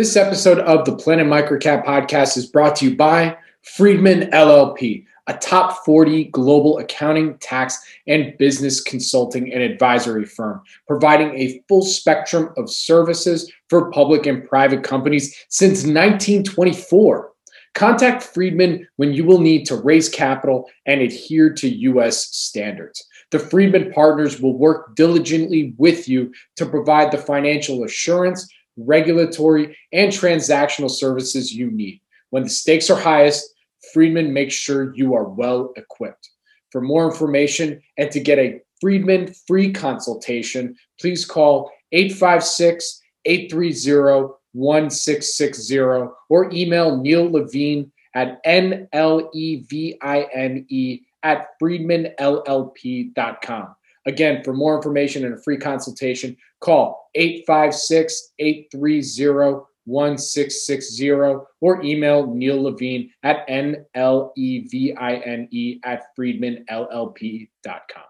This episode of the Planet Microcap podcast is brought to you by Friedman LLP, a top 40 global accounting, tax, and business consulting and advisory firm, providing a full spectrum of services for public and private companies since 1924. Contact Friedman when you will need to raise capital and adhere to U.S. standards. The Friedman partners will work diligently with you to provide the financial assurance, regulatory, and transactional services you need. When the stakes are highest, Friedman makes sure you are well equipped. For more information and to get a Friedman free consultation, please call 856 830 1660 or email Neil Levine at N-L-E-V-I-N-E at friedmanllp.com. Again, for more information and a free consultation, call 856-830-1660 or email Neil Levine at N-L-E-V-I-N-E at friedmanllp.com.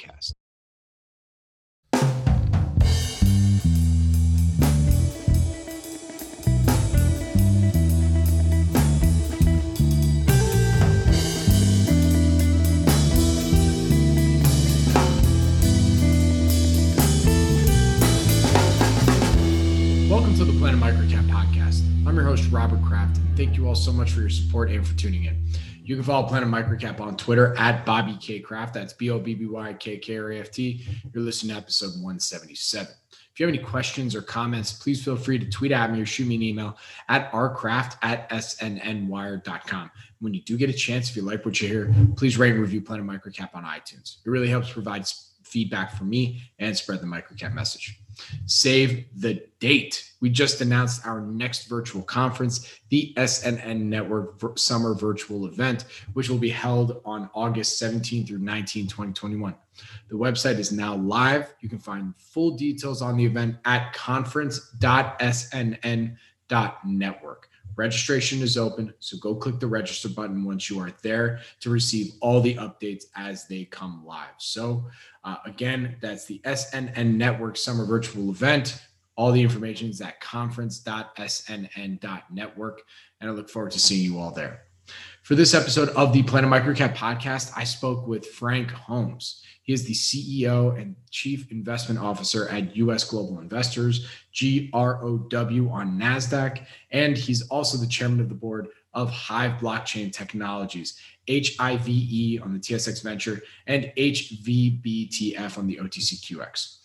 podcast. Welcome to the Planet Microcap podcast. I'm your host, Robert Kraft, thank you all so much for your support and for tuning in. You can follow Planet Microcap on Twitter at Bobby K Kraft. That's B O B B Y K K R A F T. You're listening to episode 177. If you have any questions or comments, please feel free to tweet at me or shoot me an email at rkraft at snnwire.com. When you do get a chance, if you like what you hear, please rate and review Planet Microcap on iTunes. It really helps provide feedback for me and spread the microcap message. Save the date. We just announced our next virtual conference, the SNN Network Summer Virtual Event, which will be held on August 17 through 19, 2021. The website is now live. You can find full details on the event at conference.snn.network. Registration is open, so go click the register button once you are there to receive all the updates as they come live. So, uh, again, that's the SNN Network Summer Virtual Event. All the information is at conference.snn.network, and I look forward to seeing you all there. For this episode of the Planet Microcap podcast, I spoke with Frank Holmes. He is the CEO and Chief Investment Officer at US Global Investors, GROW on NASDAQ, and he's also the chairman of the board of Hive Blockchain Technologies, HIVE on the TSX Venture, and HVBTF on the OTCQX.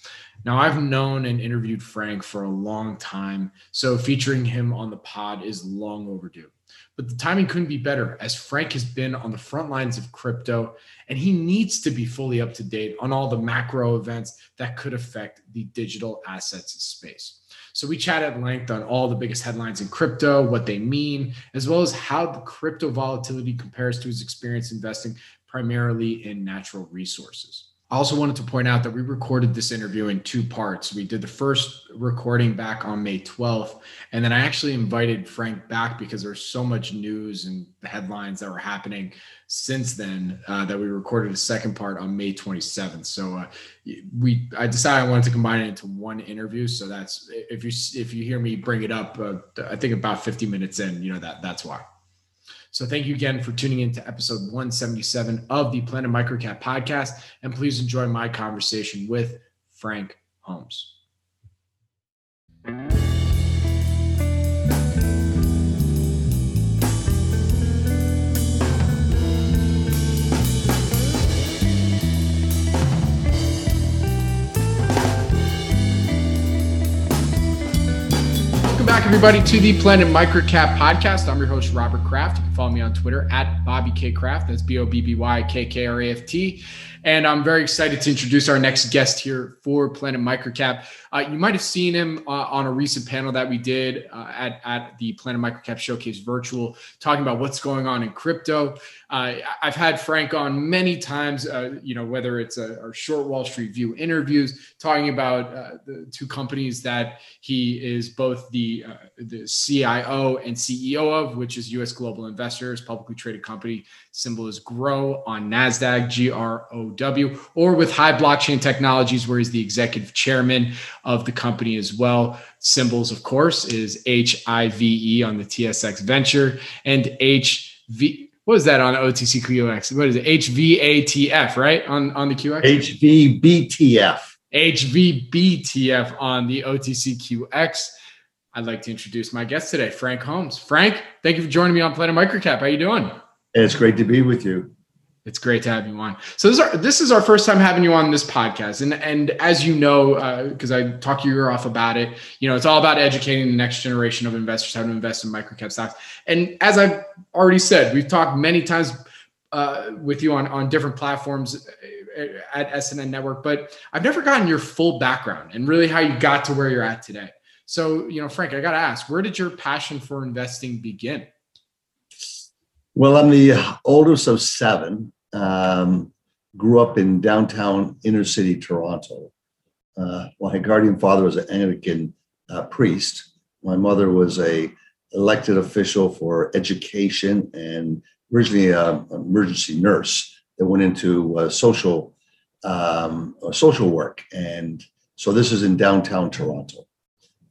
Now, I've known and interviewed Frank for a long time, so featuring him on the pod is long overdue. But the timing couldn't be better as Frank has been on the front lines of crypto and he needs to be fully up to date on all the macro events that could affect the digital assets space. So we chat at length on all the biggest headlines in crypto, what they mean, as well as how the crypto volatility compares to his experience investing primarily in natural resources. I also wanted to point out that we recorded this interview in two parts. We did the first recording back on May 12th, and then I actually invited Frank back because there's so much news and the headlines that were happening since then uh, that we recorded a second part on May 27th. So uh, we, I decided I wanted to combine it into one interview. So that's if you if you hear me bring it up, uh, I think about 50 minutes in, you know that that's why. So thank you again for tuning in to episode 177 of the Planet Microcap podcast. And please enjoy my conversation with Frank Holmes. Back, everybody, to the Planet Microcap podcast. I'm your host, Robert Kraft. You can follow me on Twitter at Bobby K Kraft. That's B O B B Y K K R A F T. And I'm very excited to introduce our next guest here for Planet Microcap. Uh, you might have seen him uh, on a recent panel that we did uh, at, at the Planet Microcap Showcase Virtual, talking about what's going on in crypto. Uh, I've had Frank on many times, uh, you know, whether it's a, a, short Wall Street View interviews, talking about uh, the two companies that he is both the, the CIO and CEO of, which is US Global Investors, publicly traded company. Symbol is GROW on NASDAQ, G R O W, or with Hive Blockchain Technologies, where he's the executive chairman of the company as well. Symbols, of course, is HIVE on the TSX Venture and HV. What is that on OTC OTCQX? What is it? HVATF, right? On on the QX? HVBTF. HVBTF on the OTCQX. I'd like to introduce my guest today, Frank Holmes. Frank, thank you for joining me on Planet Microcap. How you doing? It's great to be with you. It's great to have you on. So this is our, this is our first time having you on this podcast, and and as you know, because uh, I talk your ear off about it, you know, it's all about educating the next generation of investors how to invest in microcap stocks. And as I've already said, we've talked many times uh, with you on on different platforms uh, at SNN Network, but I've never gotten your full background and really how you got to where you're at today. So, you know, Frank, I got to ask, where did your passion for investing begin? Well, I'm the oldest of seven um, grew up in downtown inner city Toronto. Uh, my guardian father was an Anglican uh, priest. My mother was a elected official for education and originally an emergency nurse that went into uh, social um, social work. And so this is in downtown Toronto.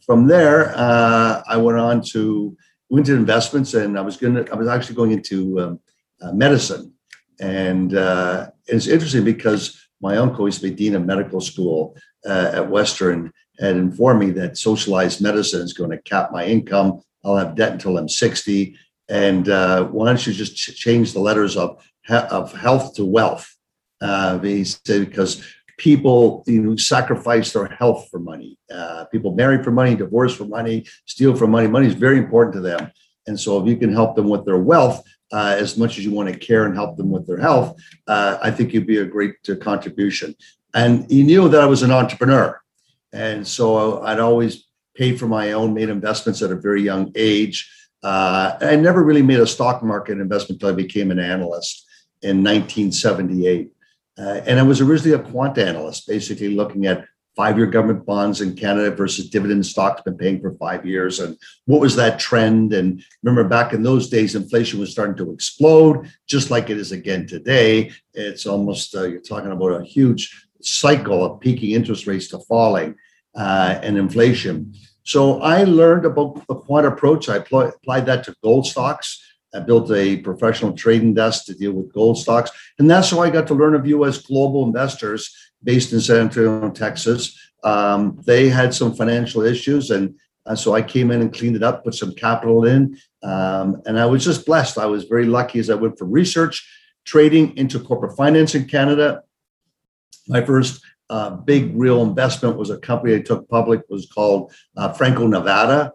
From there, uh, I went on to went to investments, and I was going to I was actually going into um, uh, medicine and uh, it's interesting because my uncle used to be dean of medical school uh, at Western and informed me that socialized medicine is going to cap my income. I'll have debt until I'm 60. And uh, why don't you just ch- change the letters of, of health to wealth? Uh, he said, because people you know, sacrifice their health for money. Uh, people marry for money, divorce for money, steal for money. Money is very important to them. And so if you can help them with their wealth, uh, as much as you want to care and help them with their health, uh, I think you'd be a great uh, contribution. And he knew that I was an entrepreneur. And so I'd always paid for my own, made investments at a very young age. Uh, I never really made a stock market investment until I became an analyst in 1978. Uh, and I was originally a quant analyst, basically looking at five-year government bonds in Canada versus dividend stocks been paying for five years, and what was that trend? And remember, back in those days, inflation was starting to explode, just like it is again today. It's almost uh, you're talking about a huge cycle of peaking interest rates to falling uh, and inflation. So I learned about the quant approach. I pl- applied that to gold stocks. I built a professional trading desk to deal with gold stocks. And that's how I got to learn of US global investors based in San Antonio, Texas. Um, they had some financial issues, and so I came in and cleaned it up, put some capital in, um, and I was just blessed. I was very lucky as I went from research trading into corporate finance in Canada. My first uh, big real investment was a company I took public was called uh, Franco Nevada.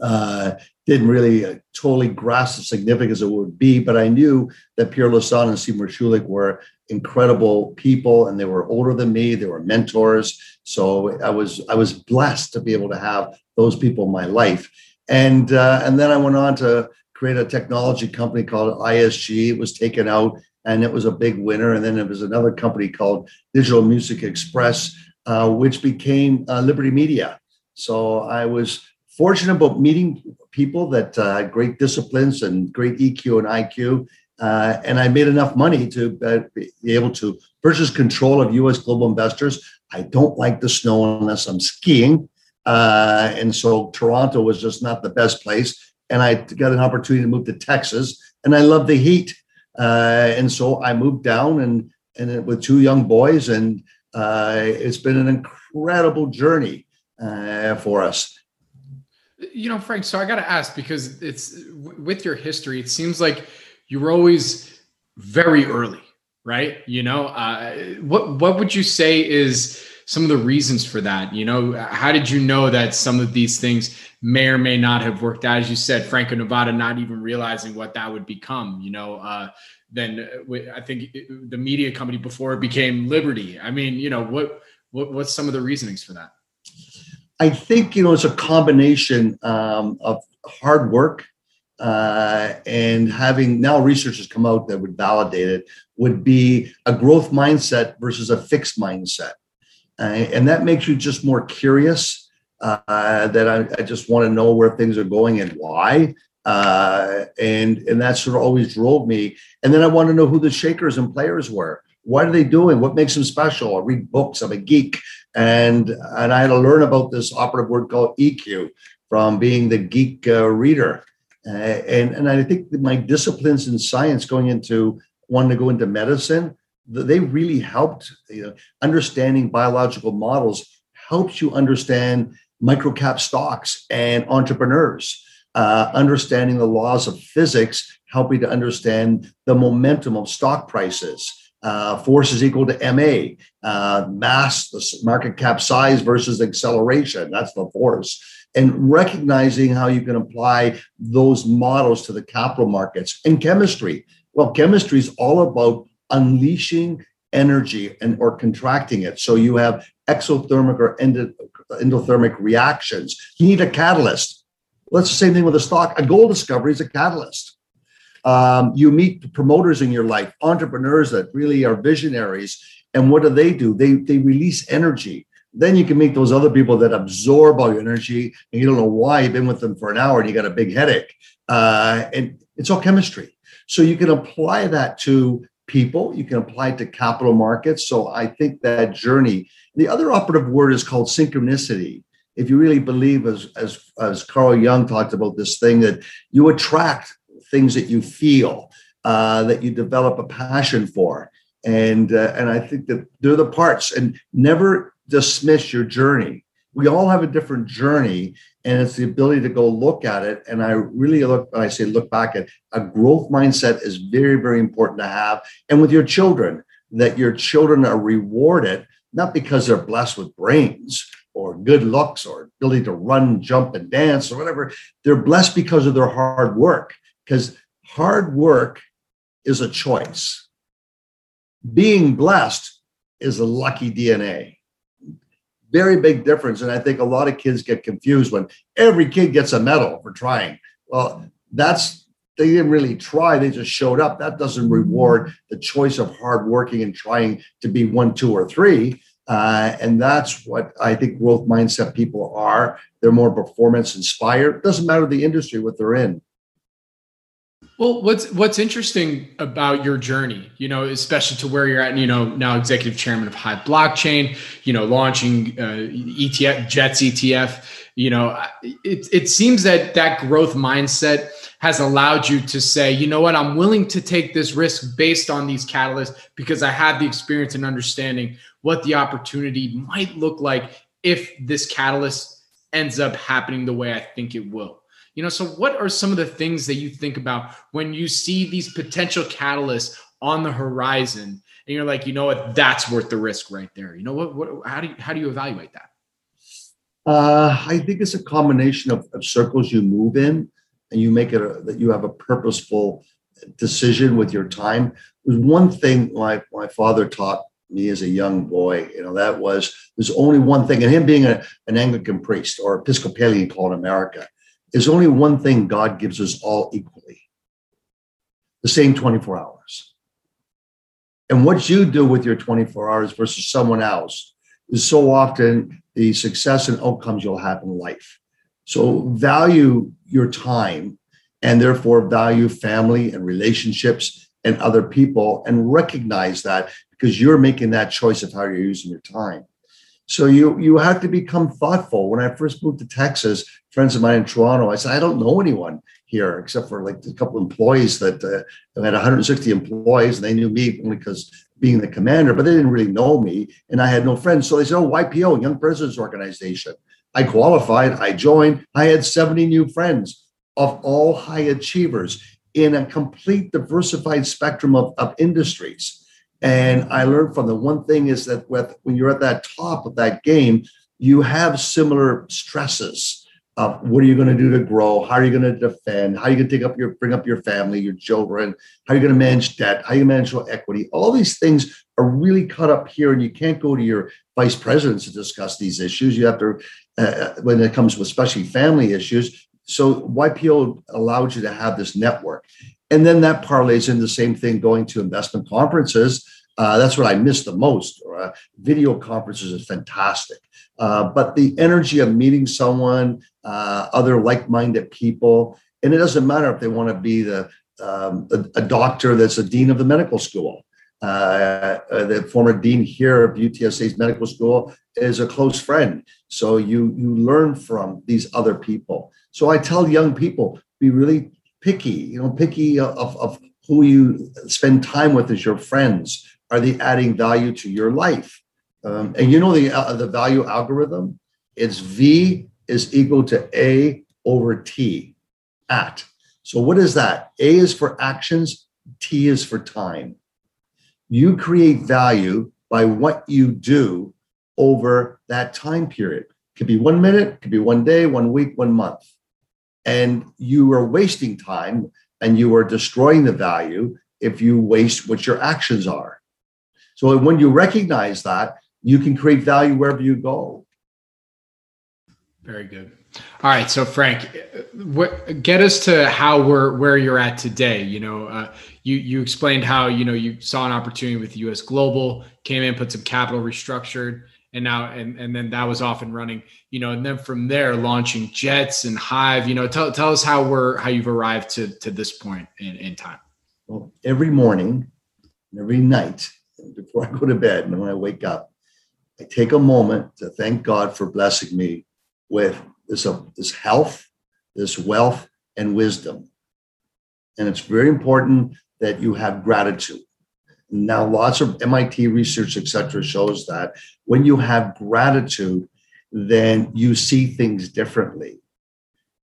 Uh, didn't really uh, totally grasp the significance of it would be, but I knew that Pierre Lassonde and Seymour Schulich were incredible people and they were older than me they were mentors so i was i was blessed to be able to have those people in my life. And uh, and then i went on to create a technology company called isg it was taken out and it was a big winner and then it was another company called digital music express uh, which became uh, liberty media. So i was fortunate about meeting people that uh, great disciplines and great eq and iq uh, and I made enough money to uh, be able to purchase control of US global investors. I don't like the snow unless I'm skiing. Uh, and so Toronto was just not the best place. And I got an opportunity to move to Texas, and I love the heat. Uh, and so I moved down and, and with two young boys, and it's been an incredible journey for us. You know, Frank, so I got to ask because it's with your history, it seems like you were always very early, right? You know, uh, what what would you say is some of the reasons for that? You know, how did you know that some of these things may or may not have worked out? As you said, Franco Nevada not even realizing what that would become. You know, uh, then I think the media company before it became Liberty. I mean, you know, what, what what's some of the reasonings for that? I think you know it's a combination um, of hard work uh, and having now research has come out that would validate it would be a growth mindset versus a fixed mindset. Uh, and that makes you just more curious uh, that I, I, just want to know where things are going and why. Uh, and and that sort of always drove me. And then i want to know who the shakers and players were. What are they doing? What makes them special? I read books. I'm a geek and and i had to learn about this operative word called eq from being the geek uh, reader uh, and, and I think my disciplines in science going into wanting to go into medicine, they really helped. You know, understanding biological models helps you understand microcap stocks and entrepreneurs. Uh, understanding the laws of physics help you to understand the momentum of stock prices. Uh, force is equal to MA, uh, mass, the market cap size versus acceleration. That's the force and recognizing how you can apply those models to the capital markets and chemistry. Well, chemistry is all about unleashing energy and or contracting it. So you have exothermic or endothermic reactions. You need a catalyst. Well, that's the same thing with a stock. A gold discovery is a catalyst. Um, you meet promoters in your life, entrepreneurs that really are visionaries. And what do they do? They, they release energy then you can meet those other people that absorb all your energy and you don't know why you've been with them for an hour and you got a big headache. Uh, and it's all chemistry. So you can apply that to people, you can apply it to capital markets. So I think that journey, the other operative word is called synchronicity. If you really believe, as, as, as Carl Jung talked about this thing, that you attract things that you feel, uh, that you develop a passion for. And, uh, and I think that they're the parts and never dismiss your journey. We all have a different journey, and it's the ability to go look at it. And I really look, I say look back at a growth mindset is very, very important to have. And with your children, that your children are rewarded, not because they're blessed with brains or good looks or ability to run, jump, and dance or whatever. They're blessed because of their hard work, because hard work is a choice. Being blessed is a lucky DNA very big difference. And I think a lot of kids get confused when every kid gets a medal for trying. Well, that's they didn't really try, they just showed up. That doesn't reward the choice of hard working and trying to be one, two, or three. Uh, and that's what I think growth mindset people are. They're more performance inspired. Doesn't matter the industry, what they're in. Well, what's what's interesting about your journey, you know, especially to where you're at, and you know, now executive chairman of Hive Blockchain, you know, launching uh, ETF, Jets ETF, you know, it it seems that that growth mindset has allowed you to say, you know what, I'm willing to take this risk based on these catalysts because I have the experience and understanding what the opportunity might look like if this catalyst ends up happening the way I think it will. You know, so what are some of the things that you think about when you see these potential catalysts on the horizon and you're like, you know what, that's worth the risk right there. You know what, what how do you how do you evaluate that? Uh, I think it's a combination of, of circles you move in and you make it a, that you have a purposeful decision with your time. There's one thing my, my father taught me as a young boy, you know, that was there's only one thing, and him being a, an Anglican priest or Episcopalian called America, there's only one thing God gives us all equally the same 24 hours. And what you do with your 24 hours versus someone else is so often the success and outcomes you'll have in life. So value your time and therefore value family and relationships and other people and recognize that because you're making that choice of how you're using your time. So you you have to become thoughtful. When I first moved to Texas, friends of mine in Toronto, I said I don't know anyone here except for like a couple employees that uh, had 160 employees, and they knew me only because being the commander, but they didn't really know me, and I had no friends. So they said, "Oh, YPO, Young Presidents Organization." I qualified. I joined. I had 70 new friends of all high achievers in a complete diversified spectrum of, of industries And I learned from the one thing is that with, when you're at that top of that game, you have similar stresses what are you going to do to grow? How are you going to defend? How are you going to take up your bring up your family, your children? How are you going to manage debt? How you manage equity? All these things are really cut up here, and you can't go to your vice presidents to discuss these issues. You have to, uh, when it comes to especially family issues. So YPO allowed you to have this network, and then that parlays in the same thing going to investment conferences. Uh, that's what I miss the most. Uh, video conferences is fantastic. Uh, but the energy of meeting someone, uh, other like-minded people, and it doesn't matter if they want to be the um, a, a, doctor that's a dean of the medical school. Uh, uh the former dean here of UTSA's medical school is a close friend. So you you learn from these other people. So I tell young people be really picky. You know, picky of, of who you spend time with as your friends. Are they adding value to your life? Um, and you know the uh, the value algorithm? It's V is equal to A over T at. So what is that? A is for actions, T is for time. You create value by what you do over that time period. Could be one minute, could be one day, one week, one month. And you are wasting time and you are destroying the value if you waste what your actions are. So when you recognize that, you can create value wherever you go. Very good. All right, so Frank, what, get us to how we're where you're at today. You know, uh, you you explained how you know you saw an opportunity with U.S. Global, came in, put some capital, restructured, and now and and then that was off and running. You know, and then from there, launching Jets and Hive. You know, tell tell us how we're how you've arrived to to this point in in time. Well, every morning, every night before I go to bed, and when I wake up, I take a moment to thank God for blessing me with this, uh, this health, this wealth, and wisdom. And it's very important that you have gratitude. Now, lots of MIT research, et cetera, shows that when you have gratitude, then you see things differently.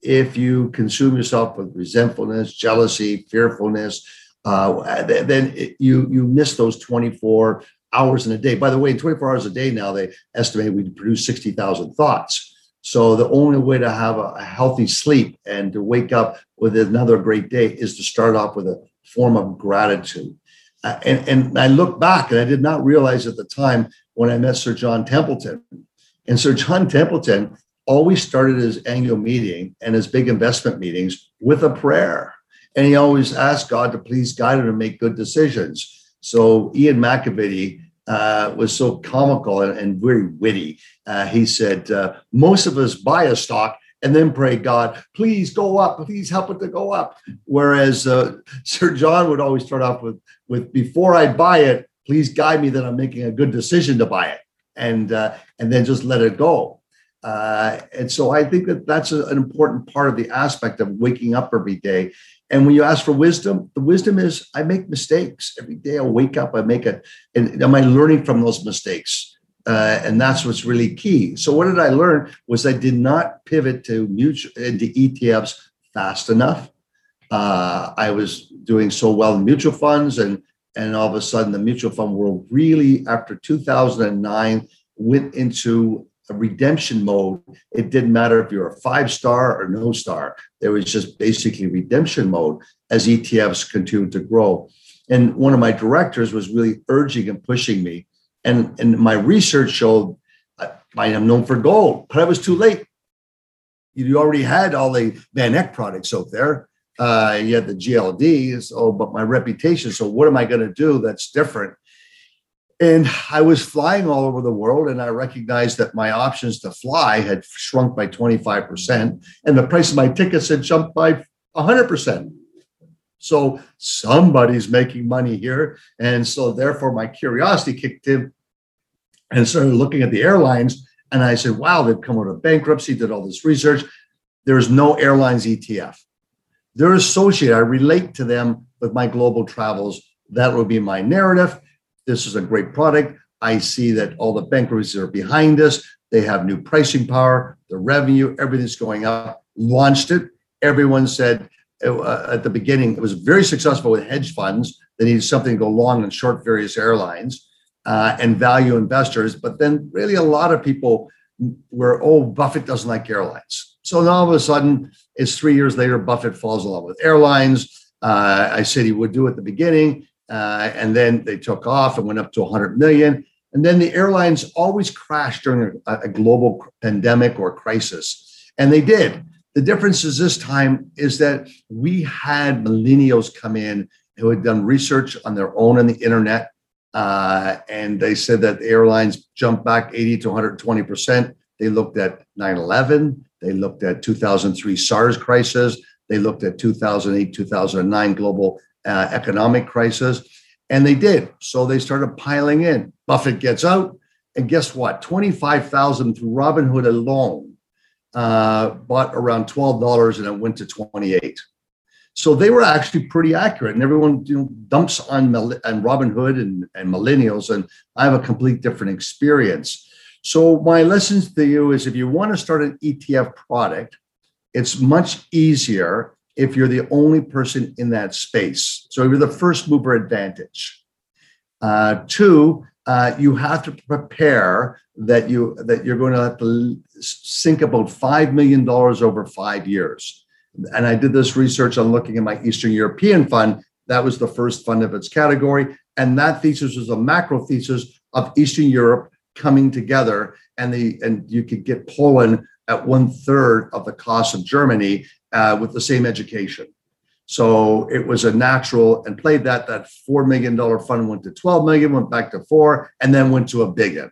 If you consume yourself with resentfulness, jealousy, fearfulness, uh, then it, you you miss those 24 hours in a day. By the way, in 24 hours a day now, they estimate we produce 60,000 thoughts. So the only way to have a, a, healthy sleep and to wake up with another great day is to start off with a form of gratitude. Uh, and, and I look back and I did not realize at the time when I met Sir John Templeton. And Sir John Templeton always started his annual meeting and his big investment meetings with a prayer. And he always asked God to please guide him to make good decisions. So Ian McAvity uh, was so comical and, and very witty. Uh, he said, uh, Most of us buy a stock and then pray, God, please go up, please help it to go up. Whereas uh, Sir John would always start off with, with, Before I buy it, please guide me that I'm making a good decision to buy it. And, uh, and then just let it go. Uh, and so I think that that's a, an important part of the aspect of waking up every day and when you ask for wisdom, the wisdom is I make mistakes every day. I wake up, I make a, and am I learning from those mistakes? Uh, and that's what's really key. So what did I learn? Was I did not pivot to mutual into ETFs fast enough. Uh, I was doing so well in mutual funds, and and all of a sudden the mutual fund world really, after 2009, went into a redemption mode. It didn't matter if you're a five star or no star. There was just basically redemption mode as ETFs continued to grow. And one of my directors was really urging and pushing me. And, and my research showed I am known for gold, but I was too late. You already had all the Van Eck products out there. Uh, you had the GLDs. Oh, but my reputation. So what am I going to do that's different? And I was flying all over the world, and I recognized that my options to fly had shrunk by 25%, and the price of my tickets had jumped by 100%. So somebody's making money here. And so, therefore, my curiosity kicked in and started looking at the airlines. And I said, wow, they've come out of bankruptcy, did all this research. There's no airlines ETF. They're associated. I relate to them with my global travels. That would be my narrative this is a great product. I see that all the bankruptcies are behind us. They have new pricing power, the revenue, everything's going up. Launched it. Everyone said uh, at the beginning it was very successful with hedge funds. They needed something to go long and short various airlines uh, and value investors. But then, really, a lot of people were, oh, Buffett doesn't like airlines. So now all of a sudden, it's three years later, Buffett falls in love with airlines. Uh, I said he would do at the beginning. Uh, and then they took off and went up to 100 million. And then the airlines always crash during a, a global pandemic or crisis. And they did. The difference is this time is that we had millennials come in who had done research on their own on the internet. Uh, and they said that the airlines jumped back 80 to 120%. They looked at 9 11. They looked at 2003 SARS crisis. They looked at 2008, 2009 global uh, economic crisis. And they did. So they started piling in. Buffett gets out. And guess what? 25,000 through Robinhood alone uh, bought around $12 and it went to 28. So they were actually pretty accurate. And everyone you know, dumps on, on Robinhood and, and millennials. And I have a complete different experience. So my lessons to you is if you want to start an ETF product, it's much easier if you're the only person in that space. So you're the first mover advantage. Uh, two, uh, you have to prepare that you that you're going to have to sink about five million dollars over five years. And I did this research on looking at my Eastern European fund. That was the first fund of its category, and that thesis was a macro thesis of Eastern Europe coming together, and the and you could get Poland at one third of the cost of Germany uh, with the same education. So it was a natural and played that. That $4 million fund went to 12 million, went back to four, and then went to a big one.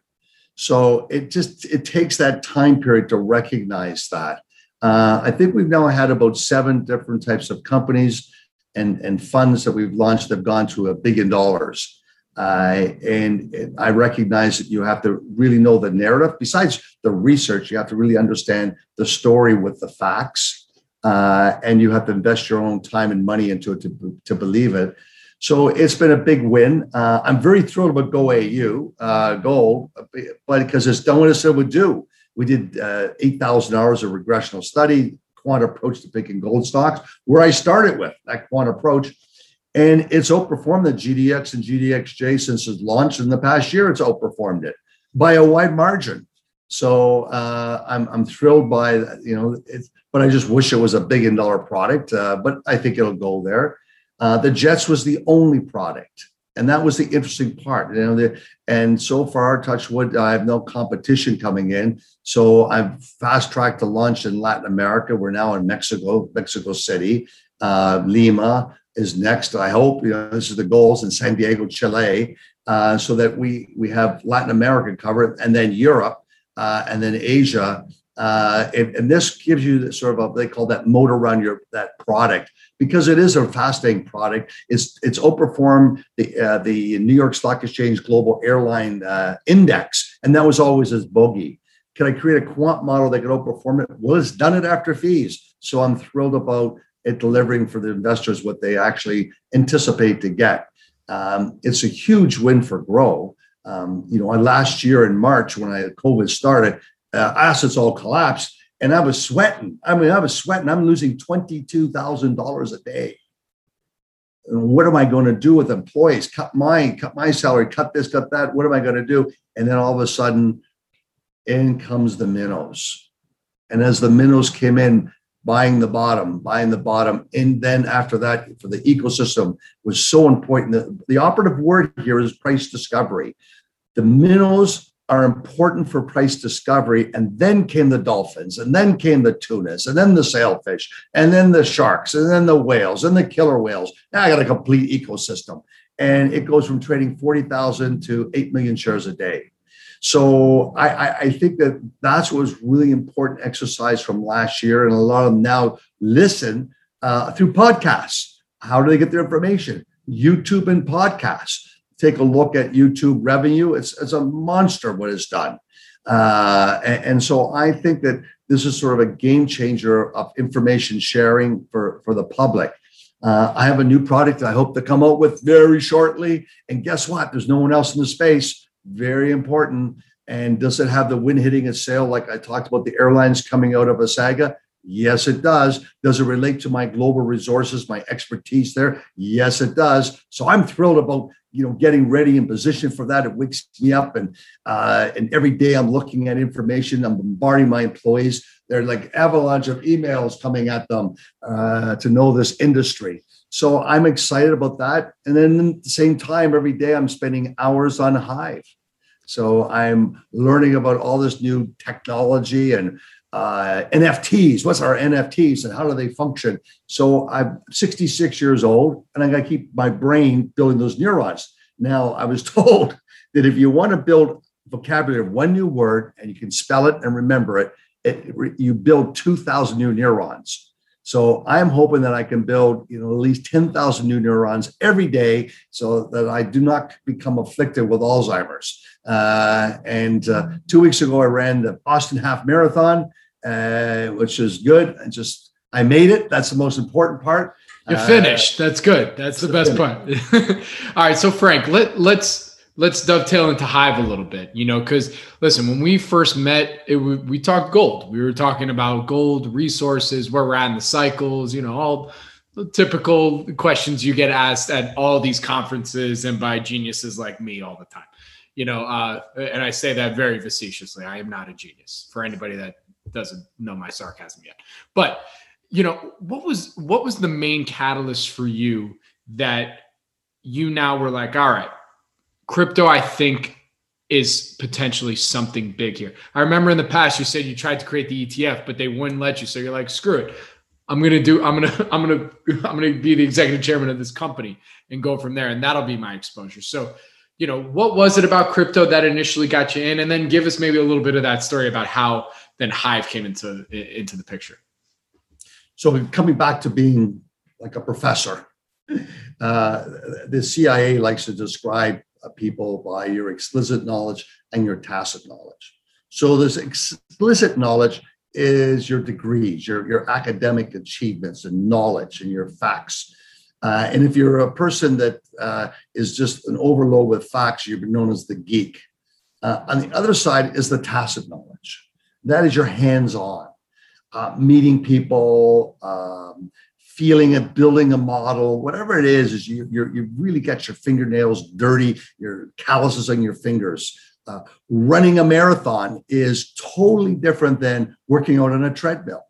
So it just it takes that time period to recognize that. Uh, I think we've now had about seven different types of companies and, and funds that we've launched that have gone to a billion dollars. Uh, and I recognize that you have to really know the narrative. Besides the research, you have to really understand the story with the facts uh, and you have to invest your own time and money into it to, to believe it. So it's been a big win. Uh, I'm very thrilled about Go AU uh, Gold, but because it's done what it said would do. We did uh, 8,000 hours of regressional study, quant approach to picking gold stocks, where I started with that quant approach. And it's outperformed the GDX and GDXJ since its launch. In the past year, it's outperformed it by a wide margin. So uh, I'm I'm thrilled by you know, but I just wish it was a billion dollar product. Uh, but I think it'll go there. Uh, the Jets was the only product, and that was the interesting part. You know, the, and so far, touch wood, I have no competition coming in. So I've fast tracked the launch in Latin America. We're now in Mexico, Mexico City, uh, Lima is next. I hope you know this is the goals in Santiago, Chile, uh, so that we we have Latin America covered, and then Europe uh, and then Asia. Uh, and, and, this gives you sort of a, they call that motor around your that product because it is a fascinating product. It's it's outperformed the uh, the New York Stock Exchange Global Airline uh, Index, and that was always as bogey. Can I create a quant model that could outperform it? Well, it's done it after fees, so I'm thrilled about it delivering for the investors what they actually anticipate to get. Um, it's a huge win for Grow. Um, you know, last year in March when I COVID started, uh, assets all collapsed, and I was sweating. I mean, I was sweating. I'm losing twenty two thousand dollars a day. And what am I going to do with employees? Cut mine, cut my salary, cut this, cut that. What am I going to do? And then all of a sudden, in comes the minnows. And as the minnows came in, buying the bottom, buying the bottom. And then after that, for the ecosystem was so important. The, the operative word here is price discovery. The minnows are important for price discovery. And then came the dolphins, and then came the tunas, and then the sailfish, and then the sharks, and then the whales, and the killer whales. Now I got a complete ecosystem. And it goes from trading 40,000 to 8 million shares a day. So I, I, think that that's what was really important exercise from last year. And a lot of them now listen uh, through podcasts. How do they get their information? YouTube and podcasts take a look at YouTube revenue. It's, it's a monster what it's done. Uh, and, and, so I think that this is sort of a game changer of information sharing for, for the public. Uh, I have a new product I hope to come out with very shortly. And guess what? There's no one else in the space. Very important. And does it have the wind hitting its sail like I talked about the airlines coming out of a saga? Yes, it does. Does it relate to my global resources, my expertise there? Yes, it does. So I'm thrilled about you know getting ready and positioned for that. It wakes me up, and uh, and every day I'm looking at information. I'm bombarding my employees. They're like avalanche of emails coming at them uh, to know this industry. So I'm excited about that. And then at the same time, every day I'm spending hours on Hive. So I'm learning about all this new technology and uh, NFTs. What's our NFTs and how do they function? So I'm 66 years old and I got to keep my brain building those neurons. Now, I was told that if you want to build vocabulary of one new word and you can spell it and remember it, it you build 2,000 new neurons. So I'm hoping that I can build, you know, at least 10,000 new neurons every day so that I do not become afflicted with Alzheimer's. Uh, and uh, two weeks ago, I ran the Boston Half Marathon, uh, which is good. And just, I made it. That's the most important part. You finished. That's good. That's the best part. All right. So Frank, let, let's, let's dovetail into Hive a little bit, you know, because listen, when we first met, it, we talked gold. We were talking about gold resources, where we're at in the cycles, you know, all the typical questions you get asked at all these conferences and by geniuses like me all the time, you know. Uh, and I say that very facetiously. I am not a genius for anybody that doesn't know my sarcasm yet. But you know, what was what was the main catalyst for you that you now were like, all right crypto, I think, is potentially something big here. I remember in the past you said you tried to create the ETF, but they wouldn't let you. So you're like, screw it. I'm gonna do. I'm gonna. I'm gonna. I'm gonna be the executive chairman of this company and go from there, and that'll be my exposure. So, you know, what was it about crypto that initially got you in, and then give us maybe a little bit of that story about how then Hive came into into the picture. So coming back to being like a professor, uh, the CIA likes to describe people by your explicit knowledge and your tacit knowledge. So this explicit knowledge is your degrees, your, your academic achievements and knowledge and your facts. Uh, and if you're a person that uh, is just an overload with facts, you're known as the geek. Uh, on the other side is the tacit knowledge. That is your hands-on, uh, meeting people, um, feeling it, building a model, whatever it is, is you you you really got your fingernails dirty, your calluses on your fingers. Uh, running a marathon is totally different than working out on a treadmill.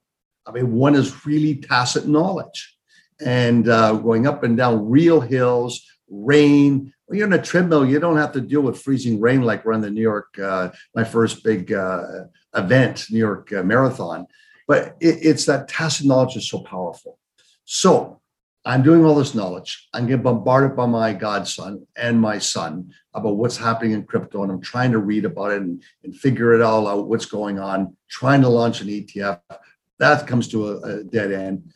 I mean, one is really tacit knowledge, and uh, going up and down real hills, rain. When you're on a treadmill, you don't have to deal with freezing rain like run the New York, uh, my first big uh, event, New York uh, Marathon. But it, it's that tacit knowledge is so powerful. So I'm doing all this knowledge. I'm getting bombarded by my godson and my son about what's happening in crypto, and I'm trying to read about it and, and figure it all out, what's going on, trying to launch an ETF. That comes to a, a dead end.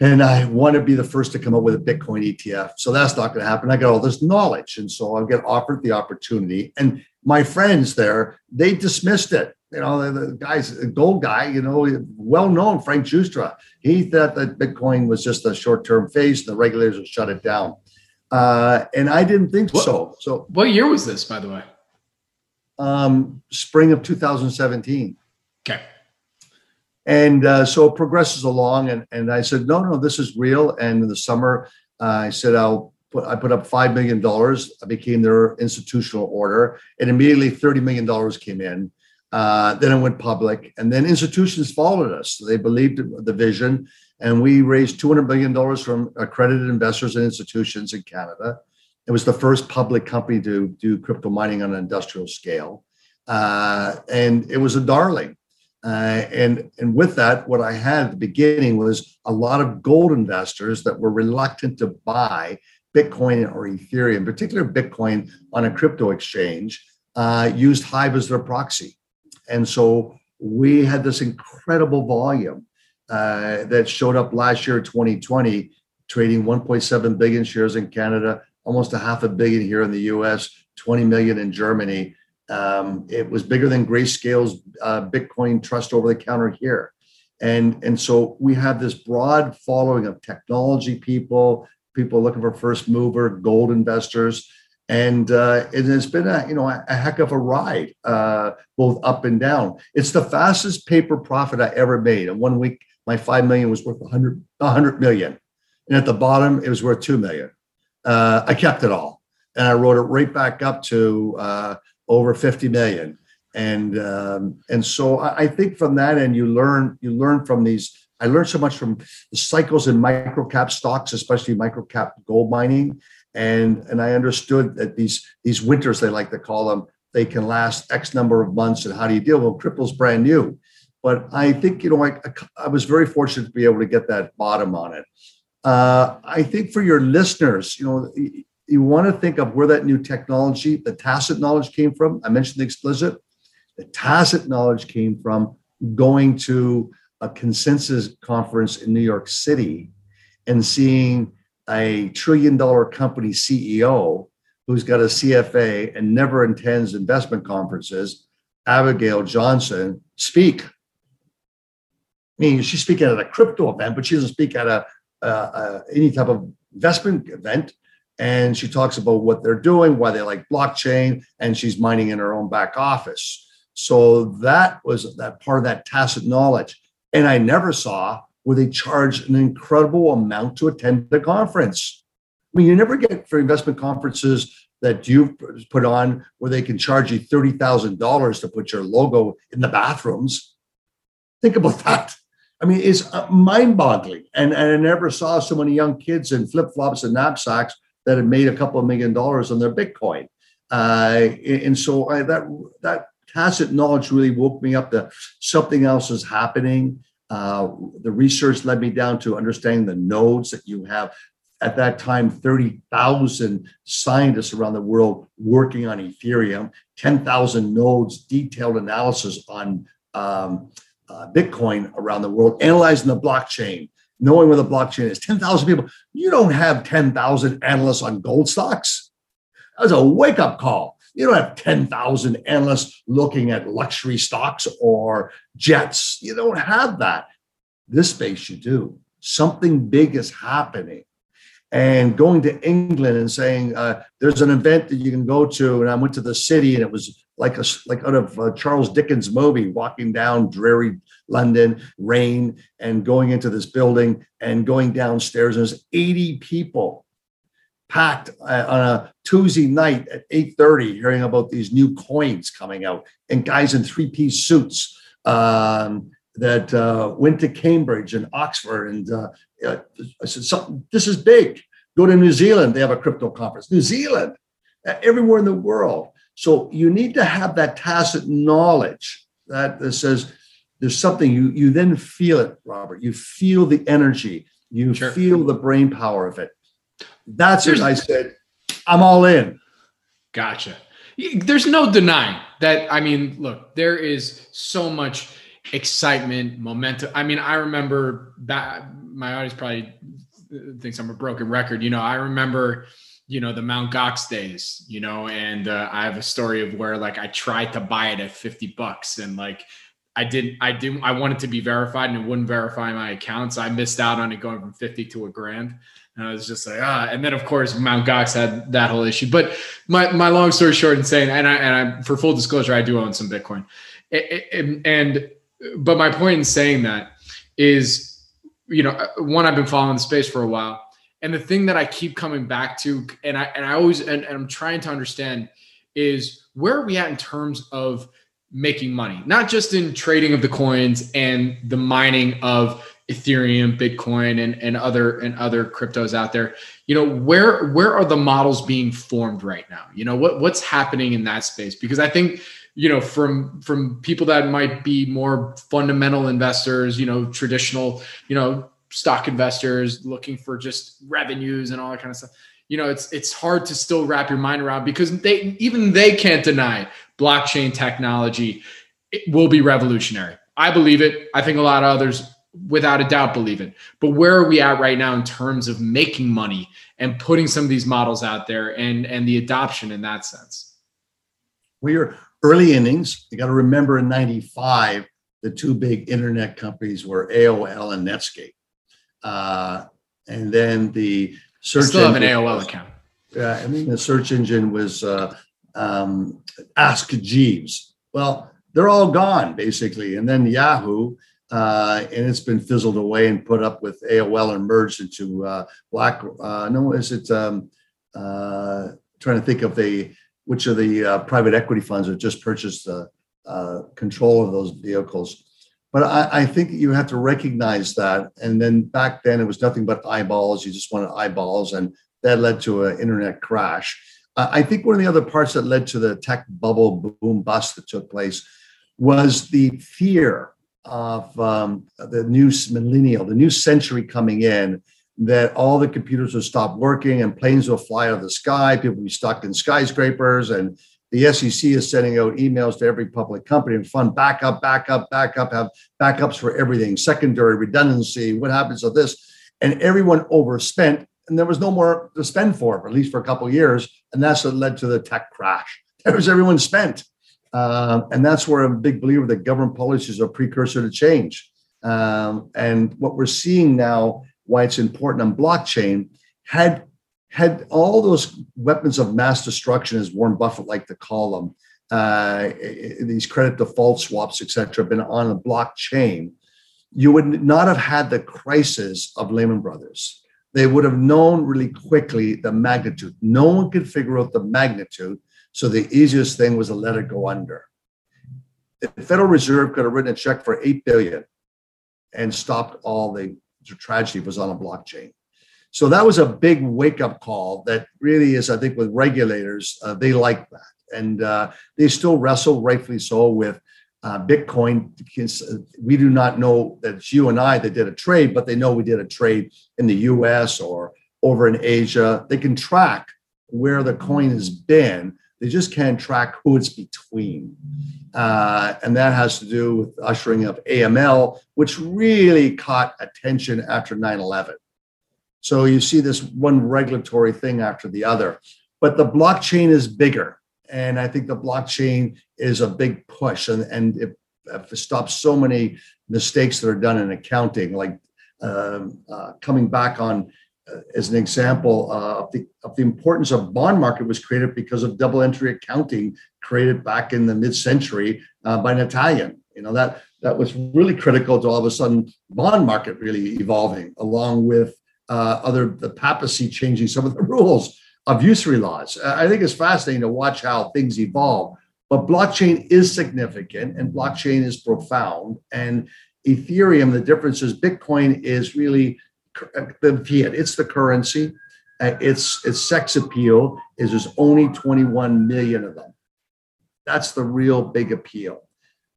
And I want to be the first to come up with a Bitcoin ETF. So that's not going to happen. I got all this knowledge. And so I'll get offered the opportunity. And my friends there, they dismissed it you know, the, the guy's a gold guy, you know, well known, Frank Giustra. He thought that Bitcoin was just a short term phase and the regulators would shut it down. Uh, and I didn't think what, so. So, what year was this, by the way? Um, spring of 2017. Okay. And uh, so it progresses along. And, and I said, no, no, this is real. And in the summer, uh, I said, I'll put, I put up $5 million. I became their institutional order. And immediately $30 million came in. Uh, then it went public, and then institutions followed us. They believed the vision, and we raised $200 million from accredited investors and institutions in Canada. It was the first public company to do crypto mining on an industrial scale. Uh, and it was a darling. Uh, and, and with that, what I had at the beginning was a lot of gold investors that were reluctant to buy Bitcoin or Ethereum, particularly Bitcoin on a crypto exchange, uh, used Hive as their proxy. And so we had this incredible volume uh, that showed up last year, 2020, trading 1.7 billion shares in Canada, almost a half a billion here in the US, 20 million in Germany. Um, it was bigger than Grayscale's uh, Bitcoin trust over the counter here. And, and so we have this broad following of technology people, people looking for first mover, gold investors and uh, it has been a you know a, a heck of a ride, uh, both up and down. It's the fastest paper profit I ever made. In one week my five million was worth a hundred, a hundred million. And at the bottom, it was worth two million. Uh, I kept it all and I rode it right back up to uh, over 50 million. And um, and so I, I think from that end, you learn you learn from these. I learned so much from the cycles in microcap stocks, especially microcap gold mining, and and I understood that these these winters they like to call them they can last X number of months, and how do you deal with them? Crypto's brand new, but I think you know I I was very fortunate to be able to get that bottom on it. Uh, I think for your listeners, you know, you want to think of where that new technology, the tacit knowledge came from. I mentioned the explicit. The tacit knowledge came from going to a consensus conference in New York City and seeing a trillion dollar company CEO who's got a CFA and never attends investment conferences, Abigail Johnson, speak. I mean, she's speaking at a crypto event, but she doesn't speak at a uh, uh, any type of investment event and she talks about what they're doing, why they like blockchain, and she's mining in her own back office. So that was that part of that tacit knowledge. And I never saw where they charge an incredible amount to attend the conference. I mean, you never get for investment conferences that you've put on where they can charge you $30,000 to put your logo in the bathrooms. Think about that. I mean, it's uh, mind boggling. And, and I never saw so many young kids in flip flops and knapsacks that had made a couple of million dollars on their Bitcoin. Uh, and so I, that that tacit knowledge really woke me up that something else is happening. Uh, the research led me down to understanding the nodes that you have. At that time, 30,000 scientists around the world working on Ethereum, 10,000 nodes, detailed analysis on um, uh, Bitcoin around the world, analyzing the blockchain, knowing where the blockchain is. 10,000 people. You don't have 10,000 analysts on gold stocks. That was a wake up call. You don't have 10,000 analysts looking at luxury stocks or jets. You don't have that. This space you do. Something big is happening. And going to England and saying, uh, there's an event that you can go to. And I went to the city and it was like a like out of uh, Charles Dickens movie, walking down dreary London, rain, and going into this building and going downstairs. And there's 80 people packed uh, on a Tuesday night at 8:30, hearing about these new coins coming out, and guys in three-piece suits um, that uh, went to Cambridge and Oxford. And uh, I said, Something, "This is big." Go to New Zealand; they have a crypto conference. New Zealand, everywhere in the world. So you need to have that tacit knowledge that, that says there's something you you then feel it, Robert. You feel the energy, you sure. feel the brain power of it. That's when I said, I'm all in. Gotcha. There's no denying that. I mean, look, there is so much excitement, momentum. I mean, I remember that my audience probably thinks I'm a broken record. You know, I remember you know the Mount Gox days, you know, and uh, I have a story of where like I tried to buy it at 50 bucks and like I didn't I didn't I wanted to be verified and it wouldn't verify my accounts. I missed out on it going from 50 to a grand. And I was just like, ah, and then of course Mount Gox had that whole issue. But my my long story short and saying, and I and I for full disclosure, I do own some Bitcoin. And, and but my point in saying that is, you know, one, I've been following the space for a while and the thing that I keep coming back to, and I and I always and, and I'm trying to understand is where are we at in terms of making money, not just in trading of the coins and the mining of Ethereum, Bitcoin, and, and other and other cryptos out there. You know, where where are the models being formed right now? You know, what what's happening in that space? Because I think you know from from people that might be more fundamental investors, you know, traditional, you know, stock investors looking for just revenues and all that kind of stuff you know it's it's hard to still wrap your mind around because they even they can't deny blockchain technology will be revolutionary i believe it i think a lot of others without a doubt believe it but where are we at right now in terms of making money and putting some of these models out there and and the adoption in that sense we're early innings you got to remember in 95 the two big internet companies were aol and netscape uh, and then the search. I still have an AOL account. Yeah, I mean the search engine was uh, um, Ask Jeeves. Well, they're all gone basically, and then Yahoo uh, and it's been fizzled away and put up with AOL and merged into uh, Black. Uh, no, is it? Um, uh, trying to think of the which of the uh, private equity funds have just purchased uh, uh, control of those vehicles. But I, I think you have to recognize that. And then back then, it was nothing but eyeballs. You just wanted eyeballs, and that led to an internet crash. I think one of the other parts that led to the tech bubble boom bust that took place was the fear of um, the new millennial, the new century coming in, that all the computers will stop working and planes will fly out of the sky, people will be stuck in skyscrapers, and the SEC is sending out emails to every public company and fund backup, backup, backup, have backups for everything, secondary redundancy. What happens to this? And everyone overspent, and there was no more to spend for, at least for a couple years. And that's what led to the tech crash. There was everyone spent. Uh, and that's where I'm a big believer that government policies are precursor to change. Um, and what we're seeing now, why it's important on blockchain, had had all those weapons of mass destruction, as Warren Buffett liked to call them, uh, these credit default swaps, et cetera, been on a blockchain, you would not have had the crisis of Lehman Brothers. They would have known really quickly the magnitude. No one could figure out the magnitude so the easiest thing was to let it go under. The Federal Reserve could have written a check for eight billion and stopped all the, the tragedy was on a blockchain. So that was a big wake up call that really is, I think, with regulators, uh, they like that. And uh, they still wrestle, rightfully so, with uh, Bitcoin. We do not know that it's you and I that did a trade, but they know we did a trade in the US or over in Asia. They can track where the coin has been they just can't track who it's between. Uh, and that has to do with ushering of AML, which really caught attention after 9 11. So you see this one regulatory thing after the other. But the blockchain is bigger. And I think the blockchain is a big push. And, and it, it stops so many mistakes that are done in accounting, like um, uh, coming back on as an example uh, of, the, of the importance of bond market was created because of double entry accounting created back in the mid-century uh, by an Italian. You know that that was really critical to all of a sudden bond market really evolving, along with uh, other the papacy changing some of the rules of usury laws. I think it's fascinating to watch how things evolve. But blockchain is significant and blockchain is profound. And Ethereum, the difference is Bitcoin is really the fiat. It's the currency. Uh, its its sex appeal is there's only 21 million of them. That's the real big appeal.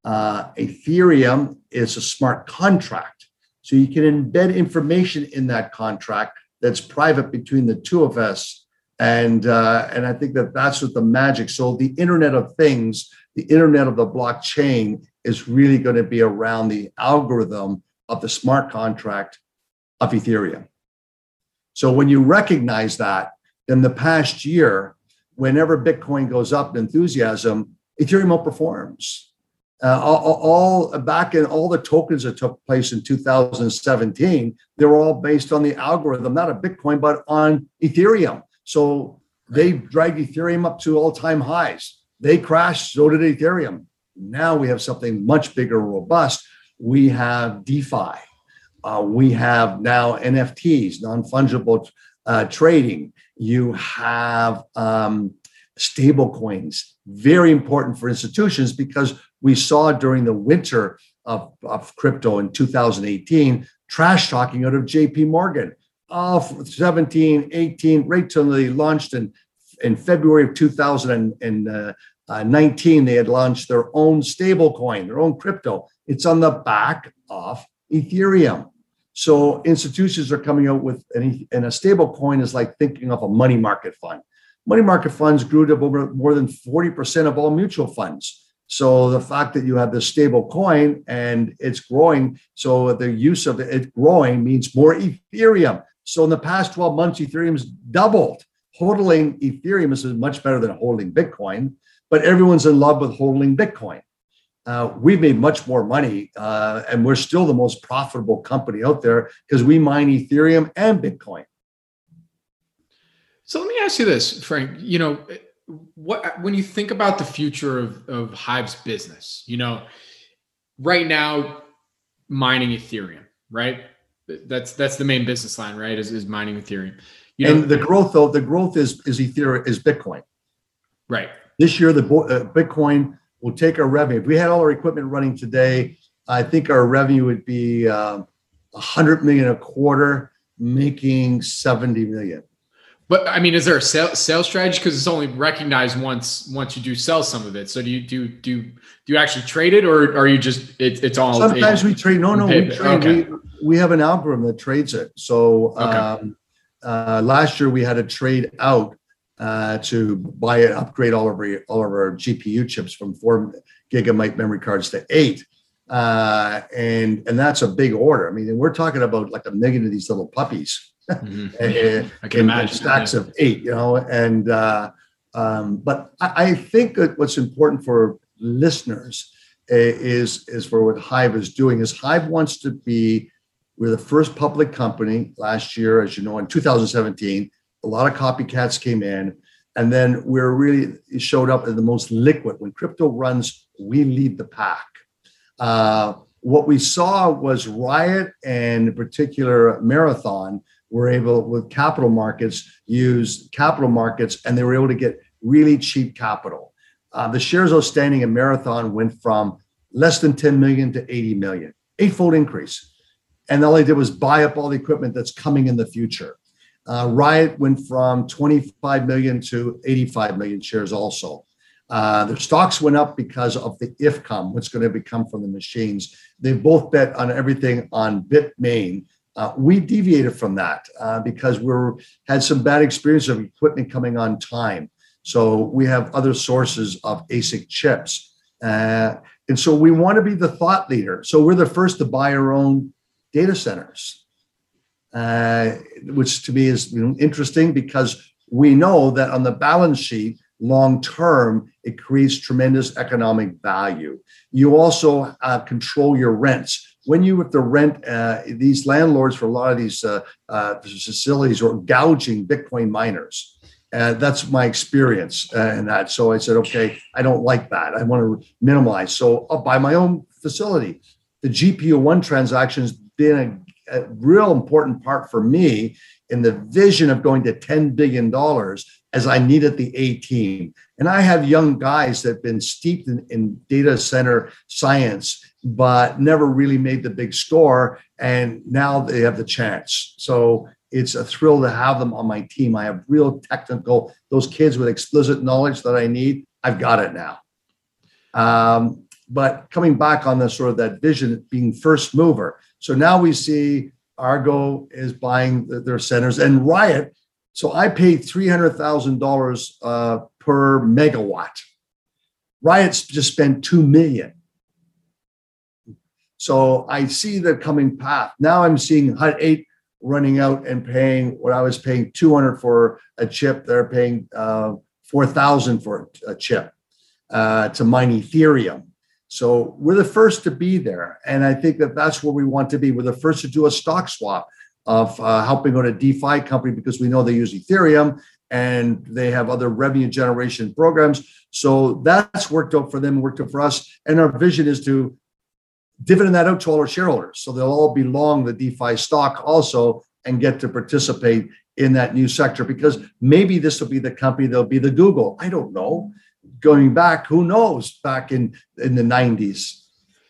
Uh, Ethereum is a smart contract, so you can embed information in that contract that's private between the two of us. And uh, and I think that that's what the magic. So the Internet of Things, the Internet of the blockchain, is really going to be around the algorithm of the smart contract of Ethereum. So when you recognize that in the past year, whenever Bitcoin goes up in enthusiasm, Ethereum outperforms. Uh, all, all, back in all the tokens that took place in 2017, they were all based on the algorithm, not of Bitcoin, but on Ethereum. So they dragged Ethereum up to all-time highs. They crashed, so did Ethereum. Now we have something much bigger, robust. We have DeFi. Uh, we have now NFTs, non fungible uh, trading. You have um, stable coins, very important for institutions because we saw during the winter of, of crypto in 2018 trash talking out of JP Morgan. Oh, 17, 18, right till they launched in, in February of 2019, they had launched their own stable coin, their own crypto. It's on the back of Ethereum. So institutions are coming out with an, and a stable coin is like thinking of a money market fund. Money market funds grew to over more than 40% of all mutual funds. So the fact that you have this stable coin and it's growing, so the use of it growing means more Ethereum. So in the past 12 months, Ethereum's doubled. Holding Ethereum is much better than holding Bitcoin, but everyone's in love with holding Bitcoin uh, we've made much more money uh, and we're still the most profitable company out there because we mine Ethereum and Bitcoin. So let me ask you this, Frank. You know, what when you think about the future of, of Hive's business, you know, right now, mining Ethereum, right? That's that's the main business line, right? Is, is mining Ethereum. You and know, the growth though, the growth is is Ethereum is Bitcoin. Right. This year, the uh, Bitcoin will take our revenue. If we had all our equipment running today, I think our revenue would be um, a um, hundred million a quarter, making seventy million. But I mean, is there a sales, sales strategy? Because it's only recognized once once you do sell some of it. So do you do do do you actually trade it, or are you just it, it's all? Sometimes it, we trade. No, no, we trade. Okay. We, we have an algorithm that trades it. So okay. um, uh, last year we had a trade out uh, to buy and upgrade all of our all of our GPU chips from four gigabyte memory cards to eight. Uh, and and that's a big order. I mean, we're talking about like a million of these little puppies Mm-hmm. I can imagine stacks of eight, you know, and uh, um, but I, I, think that what's important for listeners eh, is is for what Hive is doing is Hive wants to be we're the first public company last year, as you know, in 2017. A lot of copycats came in, and then we're really showed up as the most liquid. When crypto runs, we lead the pack. Uh, what we saw was Riot and in particular Marathon were able with capital markets use capital markets and they were able to get really cheap capital. Uh, the shares outstanding in Marathon went from less than 10 million to 80 million, eightfold increase. And all they did was buy up all the equipment that's coming in the future. Uh, Riot went from 25 million to 85 million shares also. Uh, their stocks went up because of the IFCOM, what's going to become from the machines. They both bet on everything on Bitmain, uh, we deviated from that uh, because we had some bad experience of equipment coming on time. So we have other sources of ASIC chips. Uh, and so we want to be the thought leader. So we're the first to buy our own data centers, uh, which to me is you know, interesting because we know that on the balance sheet, long term, it creates tremendous economic value. You also uh, control your rents when you have to rent uh, these landlords for a lot of these uh, uh, facilities or gouging Bitcoin miners. And that's my experience uh, in that. So I said, okay, I don't like that. I want to minimize. So I'll buy my own facility. The GPU.One transaction has been a, real important part for me in the vision of going to $10 billion as I needed the A team. And I have young guys that have been steeped in, in data center science but never really made the big score. And now they have the chance. So it's a thrill to have them on my team. I have real technical, those kids with explicit knowledge that I need. I've got it now. Um, but coming back on the sort of that vision being first mover. So now we see Argo is buying their centers and Riot. So I paid $300,000 uh, per megawatt. Riot's just spent 2 million. So I see the coming path. Now I'm seeing Hut 8 running out and paying what I was paying 200 for a chip. They're paying uh, 4,000 for a chip uh, to mine Ethereum. So we're the first to be there. And I think that that's where we want to be. We're the first to do a stock swap of uh, helping out a DeFi company because we know they use Ethereum and they have other revenue generation programs. So that's worked out for them, worked out for us. And our vision is to dividend that out to all our shareholders. So they'll all belong the DeFi stock also and get to participate in that new sector because maybe this will be the company that'll be the Google. I don't know. Going back, who knows? Back in in the 90s.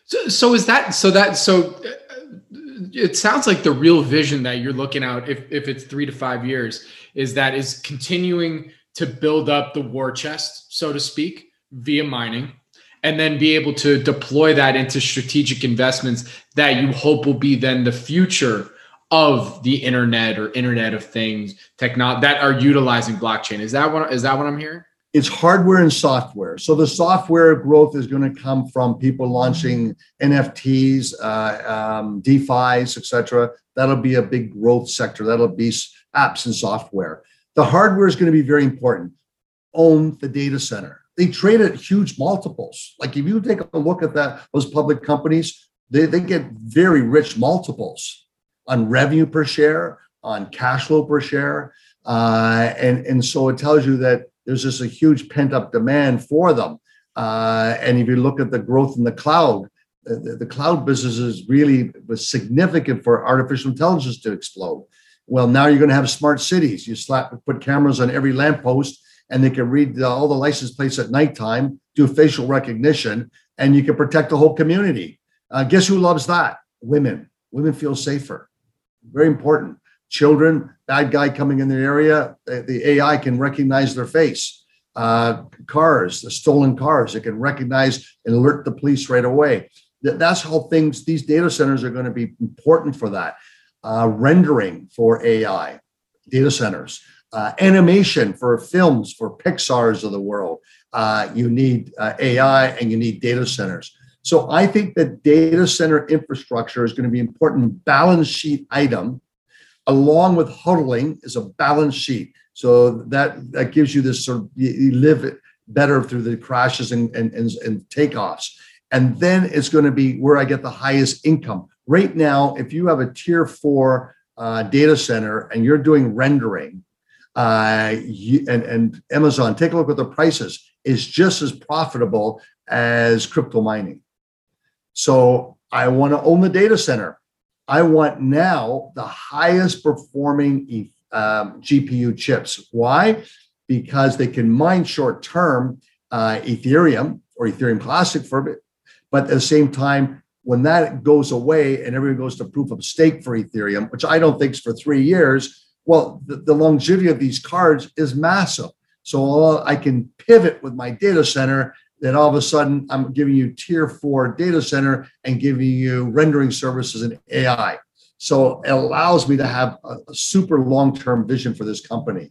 So, so is that so that so uh, it sounds like the real vision that you're looking out, if if it's 3 to 5 years is that is continuing to build up the war chest so to speak via mining and then be able to deploy that into strategic investments that you hope will be then the future of the internet or internet of things technology that are utilizing blockchain is that what is that what i'm hearing it's hardware and software. So the software growth is going to come from people launching nfts uh, um, defis etc that'll be a big growth sector. That'll be apps and software. The hardware is going to be very important. Own the data center. They trade at huge multiples. Like if you take a look at that, those public companies, they, they get very rich multiples on revenue per share, on cash flow per share. Uh, and, and so it tells you that there's just a huge pent up demand for them. Uh, and if you look at the growth in the cloud, the, the cloud business is really was significant for artificial intelligence to explode. Well, now you're going to have smart cities. You slap put cameras on every lamppost, and they can read the, all the license plates at nighttime, do facial recognition, and you can protect the whole community. Uh, guess who loves that? Women. Women feel safer. Very important. Children, bad guy coming in the area, the, AI can recognize their face. Uh, cars, the stolen cars, it can recognize and alert the police right away. That's how things, these data centers are going to be important for that. Uh, rendering for AI, data centers, uh, animation for films, for Pixar's of the world. Uh, you need uh, AI and you need data centers. So I think that data center infrastructure is going to be an important balance sheet item, along with hodling is a balance sheet. So that that gives you this sort of you, live better through the crashes and, and, and, and takeoffs. And then it's going to be where I get the highest income. Right now, if you have a tier four uh, data center and you're doing rendering, uh, you, and, and Amazon, take a look at the prices, is just as profitable as crypto mining. So I want to own the data center. I want now the highest performing um, GPU chips. Why? Because they can mine short term uh, Ethereum or Ethereum Classic for it, but at the same time, when that goes away and everyone goes to proof of stake for Ethereum, which I don't think is for three years, well, the, the longevity of these cards is massive. So I can pivot with my data center that all of a sudden I'm giving you tier four data center and giving you rendering services and AI. So it allows me to have a, a super long term vision for this company.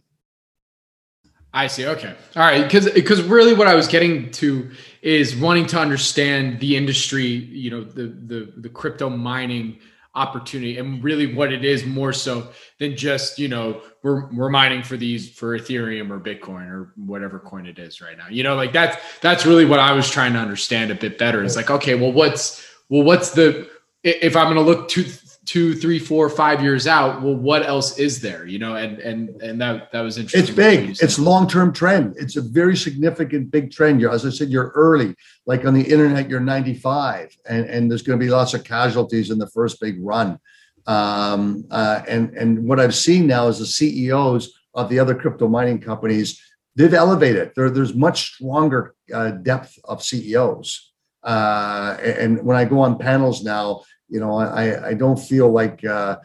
I see. Okay. All right. Because because really, what I was getting to is wanting to understand the industry. You know, the the the crypto mining opportunity and really what it is more so than just you know we're we're mining for these for ethereum or bitcoin or whatever coin it is right now. You know like that's that's really what i was trying to understand a bit better. It's like okay well what's well what's the if i'm going to look to two, three, four, five years out, well, what else is there? You know, and and and that that was interesting. It's big. It's long term trend. It's a very significant big trend. You're, as I said, you're early. Like on the internet, you're 95, and and there's going to be lots of casualties in the first big run. Um, uh, and and what I've seen now is the CEOs of the other crypto mining companies they've elevated. There, there's much stronger uh, depth of CEOs. Uh, and when I go on panels now, you know, I, I don't feel like uh,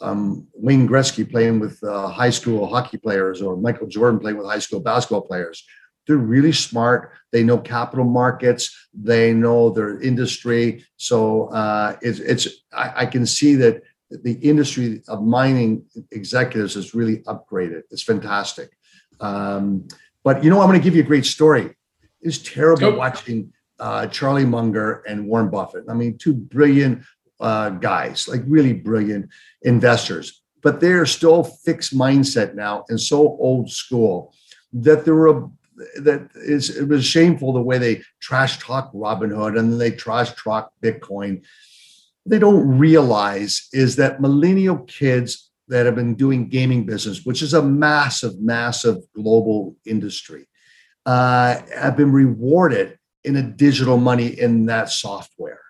um, Wayne Gretzky playing with uh, high school hockey players or Michael Jordan playing with high school basketball players. They're really smart. They know capital markets. They know their industry. So uh, it's, it's I, I can see that the industry of mining executives is really upgraded. It's fantastic. Um, but you know, I'm going to give you a great story. It's terrible watching uh, Charlie Munger and Warren Buffett. I mean, two brilliant uh, guys, like really brilliant investors, but they're still fixed mindset now and so old school that there were that is it was shameful the way they trash talk Robinhood and then they trash talk Bitcoin. They don't realize is that millennial kids that have been doing gaming business, which is a massive, massive global industry, uh, have been rewarded in a digital money in that software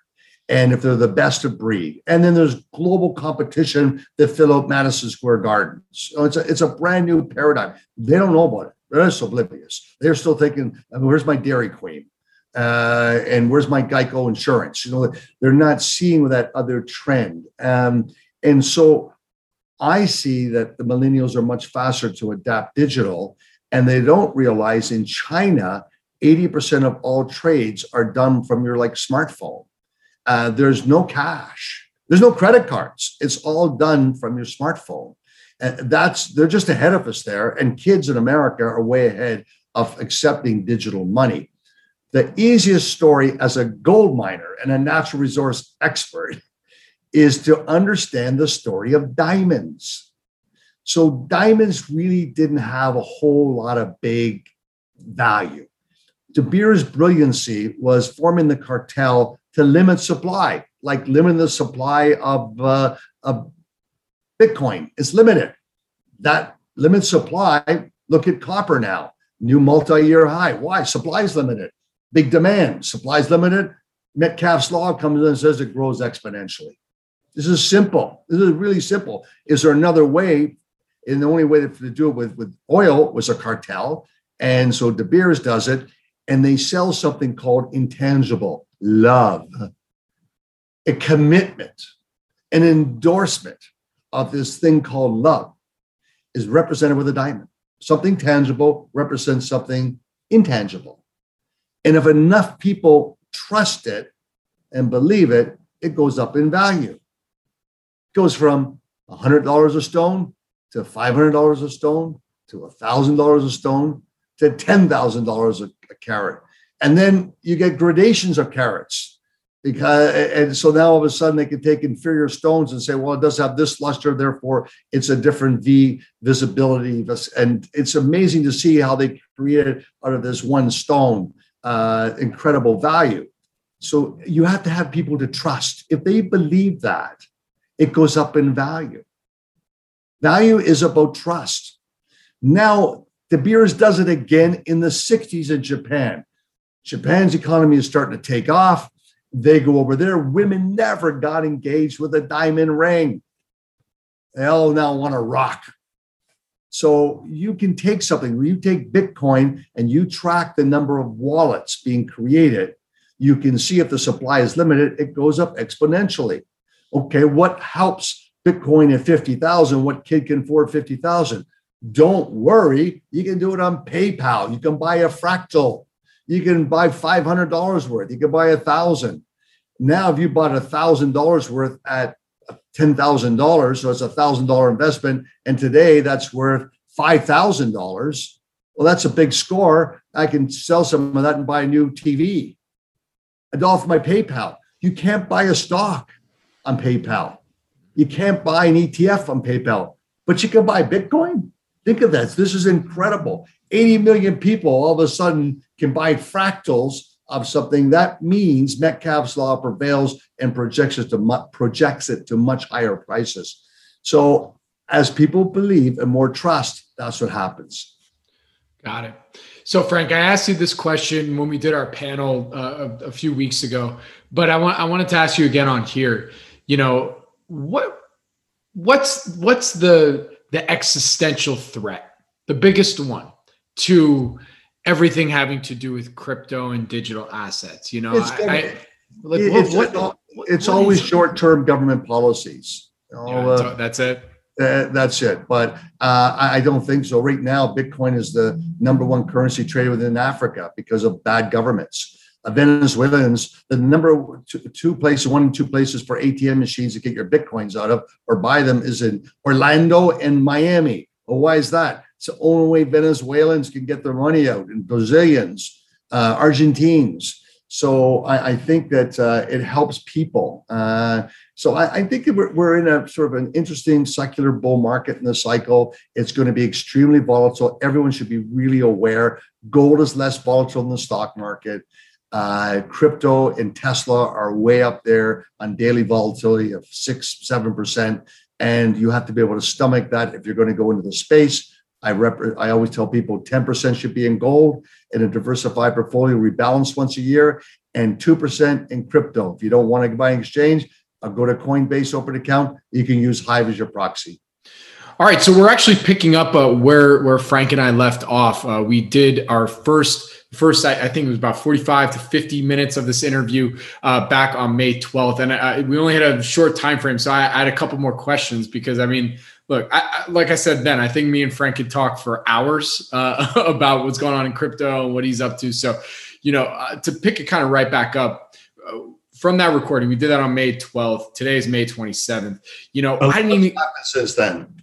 and if they're the best of breed. And then there's global competition that fill Madison Square Garden. So it's a, it's a brand new paradigm. They don't know about it. They're just oblivious. They're still thinking, I mean, where's my Dairy Queen? Uh, and where's my Geico insurance? You know, they're not seeing that other trend. Um, and so I see that the millennials are much faster to adapt digital, and they don't realize in China, 80% of all trades are done from your like smartphone. Uh, there's no cash. There's no credit cards. It's all done from your smartphone. And that's they're just ahead of us there. And kids in America are way ahead of accepting digital money. The easiest story as a gold miner and a natural resource expert is to understand the story of diamonds. So diamonds really didn't have a whole lot of big value. De Beers' brilliancy was forming the cartel to limit supply, like limiting the supply of, uh, of Bitcoin. It's limited. That limit supply, look at copper now, new multi year high. Why? Supply is limited. Big demand, supply is limited. Metcalfe's law comes in and says it grows exponentially. This is simple. This is really simple. Is there another way? And the only way to do it with, with oil was a cartel. And so De Beers does it, and they sell something called intangible love, a commitment, an endorsement of this thing called love is represented with a diamond. Something tangible represents something intangible. And if enough people trust it and believe it, it goes up in value. It goes from $100 a stone to $500 a stone to $1,000 a stone to $10,000 a carat. And then you get gradations of carats because and so now all of a sudden they can take inferior stones and say well it does have this luster therefore it's a different v visibility. And it's amazing to see how they created out of this one stone uh, incredible value. So you have to have people to trust. If they believe that it goes up in value. Value is about trust. Now De Beers does it again in the 60s in japan japan's economy is starting to take off they go over there. Women never got engaged with a diamond ring. They all now want to rock. So you can take something, you take Bitcoin and you track the number of wallets being created, you can see if the supply is limited, it goes up exponentially. Okay, what helps Bitcoin at 50,000? What kid can afford 50,000? Don't worry, you can do it on PayPal. You can buy a fractal you can buy $500 worth. You can buy a thousand. Now, if you bought a thousand dollars worth at $10,000, so it's a thousand dollar investment, and today that's worth $5,000. Well, that's a big score. I can sell some of that and buy a new TV. And off my PayPal. You can't buy a stock on PayPal. You can't buy an ETF on PayPal, but you can buy Bitcoin. Think of that. This is incredible. 80 million people all of a sudden can buy fractals of something. That means Metcalfe's law prevails and projects it to mu- projects it to much higher prices. So as people believe and more trust, that's what happens. Got it. So Frank, I asked you this question when we did our panel uh, a, a few weeks ago, but I want I wanted to ask you again on here. You know what what's what's the the existential threat, the biggest one to everything having to do with crypto and digital assets. You know, it's, I, I, like, it's, what, what, it's what always short-term government policies. yeah, uh, that's it. Uh, that's it. But uh, I don't think so. Right now, Bitcoin is the number one currency traded within Africa because of bad governments. Uh, Venezuelans, the number two, two places, one and two places for ATM machines to get your Bitcoins out of or buy them is in Orlando and Miami. Well, why is that? It's the only way Venezuelans can get their money out, and Brazilians, uh, Argentines. So I, I think that uh, it helps people. Uh, so I, I think we're, we're, in a sort of an interesting secular bull market in the cycle. It's going to be extremely volatile. Everyone should be really aware. Gold is less volatile than the stock market. Uh, crypto and Tesla are way up there on daily volatility of six, seven percent, and you have to be able to stomach that if you're going to go into the space. I rep, I always tell people 10% should be in gold in a diversified portfolio, rebalance once a year, and 2% in crypto. If you don't want to buy an exchange, I'll go to Coinbase, open account. You can use Hive as your proxy. All right, so we're actually picking up uh, where where Frank and I left off. Uh, we did our first first I, I, think it was about 45 to 50 minutes of this interview uh, back on May 12th, and I, we only had a short time frame, so I, I, had a couple more questions because I mean look, I, I, like I said then, I think me and Frank could talk for hours uh, about what's going on in crypto and what he's up to. So, you know, uh, to pick it kind of right back up uh, from that recording, we did that on May 12th. Today is May 27th. You know, oh, I didn't even since then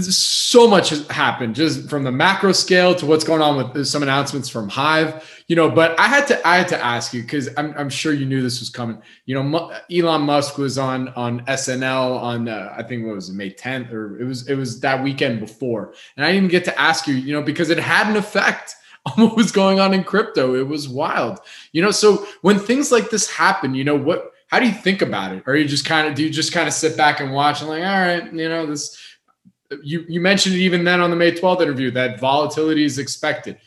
so much has happened just from the macro scale to what's going on with some announcements from hive you know but i had to i had to ask you because I'm, I'm sure you knew this was coming. You know elon musk was on on snl on uh, i think what was it may 10th or it was it was that weekend before. And i didn't get to ask you you know because it had an effect on what was going on in crypto. It was wild. You know so when things like this happen you know what how do you think about it? Or you just kind of do you just kind of sit back and watch and like all right you know this you you mentioned it even then on the May 12th interview that volatility is expected.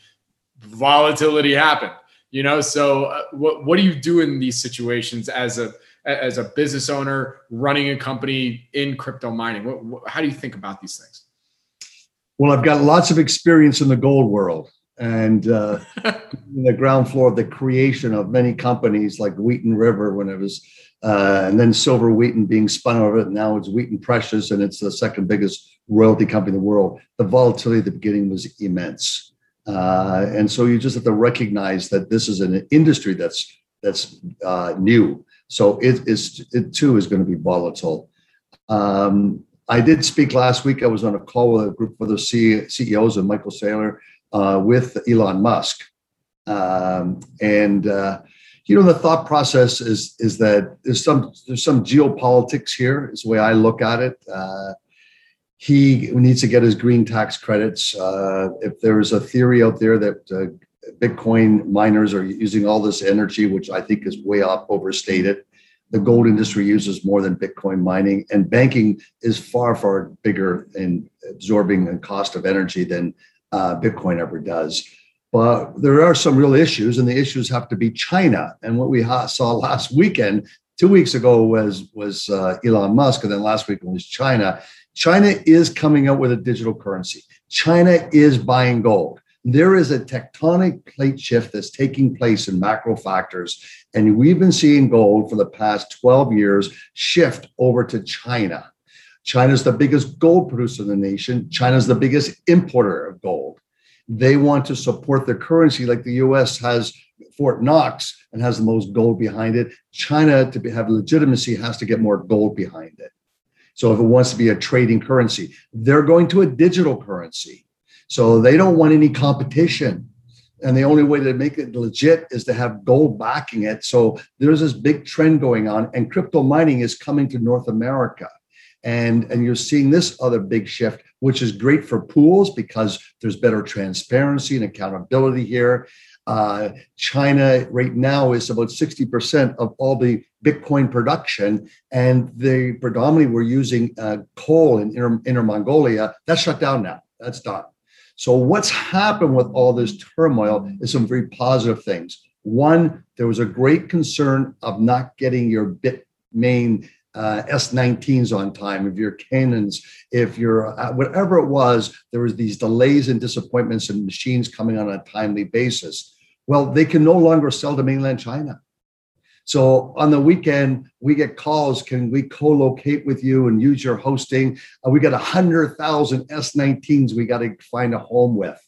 Volatility happened. You know, so uh, what what do you do in these situations as a as a business owner running a company in crypto mining? What, what, how do you think about these things? Well, I've got lots of experience in the gold world and uh, the ground floor of the creation of many companies like Wheaton River when it was, uh, and then Silver Wheaton being spun of it. Now it's Wheaton Precious, and it's the second biggest royalty company in the world. The volatility at the beginning was immense, uh, and so you just have to recognize that this is an industry that's that's uh, new. So it is it too is going to be volatile. Um, I did speak last week. I was on a call with a group of the CEOs and Michael Saylor uh, with Elon Musk, um, and uh, you know the thought process is is that there's some there's some geopolitics here. Is the way I look at it. Uh, he needs to get his green tax credits. Uh, if there is a theory out there that uh, Bitcoin miners are using all this energy, which I think is way up overstated the gold industry uses more than Bitcoin mining, and banking is far, far bigger in absorbing the cost of energy than uh, Bitcoin ever does. But there are some real issues, and the issues have to be China. And what we saw last weekend, two weeks ago, was was uh, Elon Musk, and then last week was China. China is coming out with a digital currency. China is buying gold there is a tectonic plate shift that's taking place in macro factors. And we've been seeing gold for the past 12 years shift over to China. China's the biggest gold producer in the nation. China's the biggest importer of gold. They want to support their currency like the US has Fort Knox and has the most gold behind it. China, to have legitimacy, has to get more gold behind it. So if it wants to be a trading currency, they're going to a digital currency. So they don't want any competition. And the only way to make it legit is to have gold backing it. So there's this big trend going on, and crypto mining is coming to North America. And, and you're seeing this other big shift, which is great for pools because there's better transparency and accountability here. Uh, China right now is about 60% of all the Bitcoin production, and they predominantly were using uh, coal in Inner, Inner Mongolia. That's shut down now. That's done. So, what's happened with all this turmoil is some very positive things. One, there was a great concern of not getting your Bitmain uh, S19s on time, if your Canaans, if your uh, whatever it was, there was these delays and disappointments and machines coming on a timely basis. Well, they can no longer sell to mainland China. So on the weekend, we get calls. Can we co-locate with you and use your hosting? Uh, we got a hundred thousand S19s. We got to find a home with.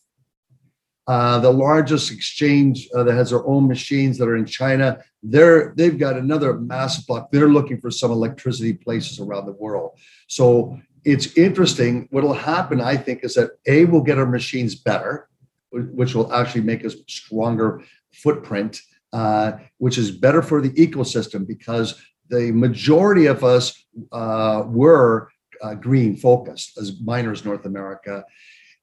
Uh, the largest exchange uh, that has their own machines that are in China, they're they've got another massive block. They're looking for some electricity places around the world. So it's interesting. What'll happen, I think, is that a we'll get our machines better, which will actually make us stronger footprint uh, which is better for the ecosystem because the majority of us uh, were uh, green focused as miners North America.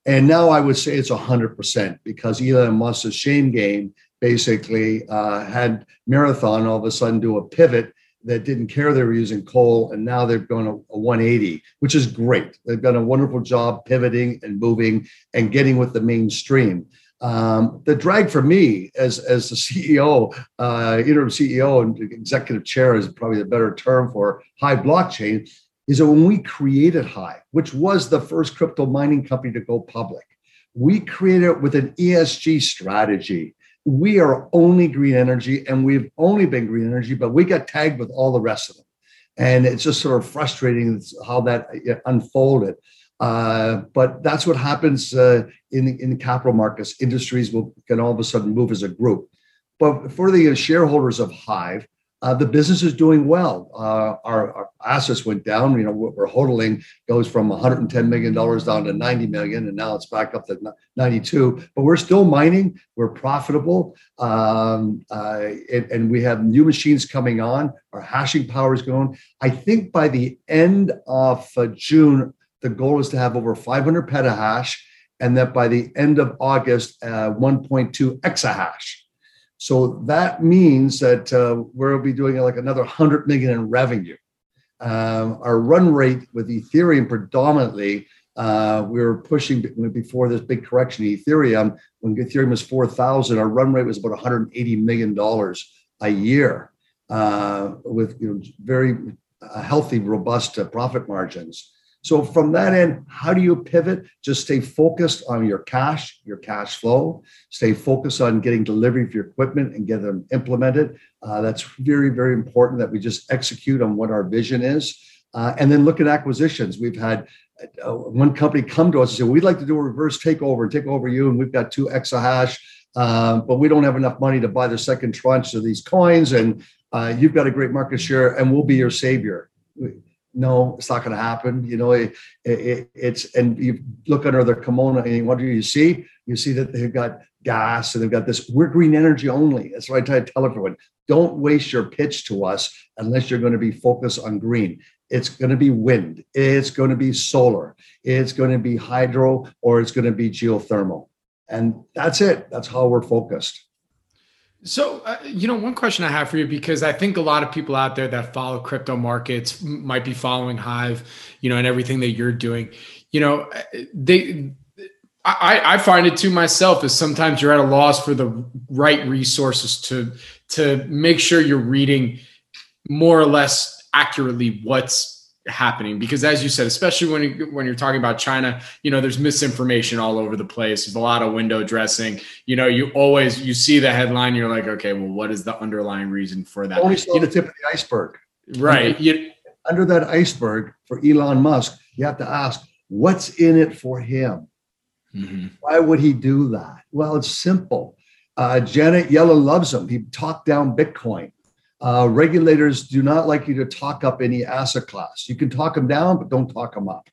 And now I would say it's 100% because Elon Musk's shame game basically uh, had Marathon all of a sudden do a pivot that didn't care they were using coal, and now they're going a, a 180, which is great. They've done a wonderful job pivoting and moving and getting with the mainstream. Um, the drag for me as as the CEO, uh, interim CEO and executive chair is probably the better term for Hive Blockchain, is that when we created Hive, which was the first crypto mining company to go public, we created it with an ESG strategy. We are only green energy, and we've only been green energy, but we got tagged with all the rest of them, and it's just sort of frustrating how that unfolded. Uh, but that's what happens uh, in, in the capital markets. Industries will can all of a sudden move as a group. But for the shareholders of Hive, uh, the business is doing well. Uh, our, our, assets went down. You know, what we're hodling goes from 110 million dollars down to 90 million, and now it's back up to 92. But we're still mining. We're profitable, um, uh, and, and, we have new machines coming on. Our hashing power is going. I think by the end of uh, June, the goal is to have over 500 petahash, and that by the end of August, uh, 1.2 exahash. So that means that uh, we'll be doing like another 100 million in revenue. Um, our run rate with Ethereum predominantly Uh, we were pushing before this big correction in Ethereum. When Ethereum was 4,000, our run rate was about 180 million dollars a year, uh, with you know very uh, healthy, robust uh, profit margins. So from that end, how do you pivot? Just stay focused on your cash, your cash flow. Stay focused on getting delivery of your equipment and get them implemented. Uh, that's very, very important that we just execute on what our vision is. Uh, and then look at acquisitions. We've had uh, one company come to us and say, "We'd like to do a reverse takeover, and take over you, and we've got two exahash, um, but we don't have enough money to buy the second tranche of these coins, and uh, you've got a great market share, and we'll be your savior." No, it's not going to happen. You know, it, it, it's and you look under the kimono and what do you see? You see that they've got gas and they've got this. We're green energy only. That's what I try to tell everyone. Don't waste your pitch to us unless you're going to be focused on green. It's going to be wind. It's going to be solar. It's going to be hydro, or it's going to be geothermal. And that's it. That's how we're focused. So, uh, you know, one question I have for you because I think a lot of people out there that follow crypto markets might be following Hive, you know, and everything that you're doing. You know, uh, they, I, I find it to myself is sometimes you're at a loss for the right resources to to make sure you're reading more or less accurately what's happening. Because as you said especially when you, when you're talking about China you know there's misinformation all over the place. There's a lot of window dressing. You know you always you see the headline you're like okay well what is the underlying reason for that? Only saw the tip of the iceberg. Right. You, under that iceberg for Elon Musk you have to ask what's in it for him? Mm-hmm. why would he do that? Well it's simple. Uh, Janet Yellen loves him. He talked down Bitcoin uh, regulators do not like you to talk up any asset class. You can talk them down, but don't talk them up.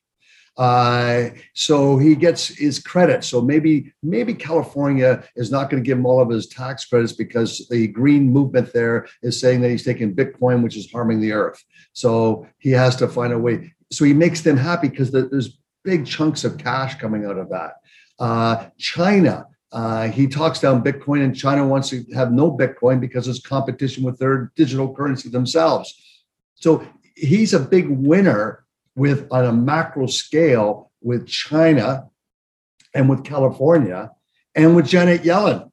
Uh, so he gets his credit. So maybe maybe California is not going to give him all of his tax credits because the green movement there is saying that he's taking Bitcoin, which is harming the earth. So he has to find a way. So he makes them happy because there's big chunks of cash coming out of that. Uh, China uh, he talks down Bitcoin, and China wants to have no Bitcoin because it's competition with their digital currency themselves. So he's a big winner with on a macro scale with China and with California and with Janet Yellen.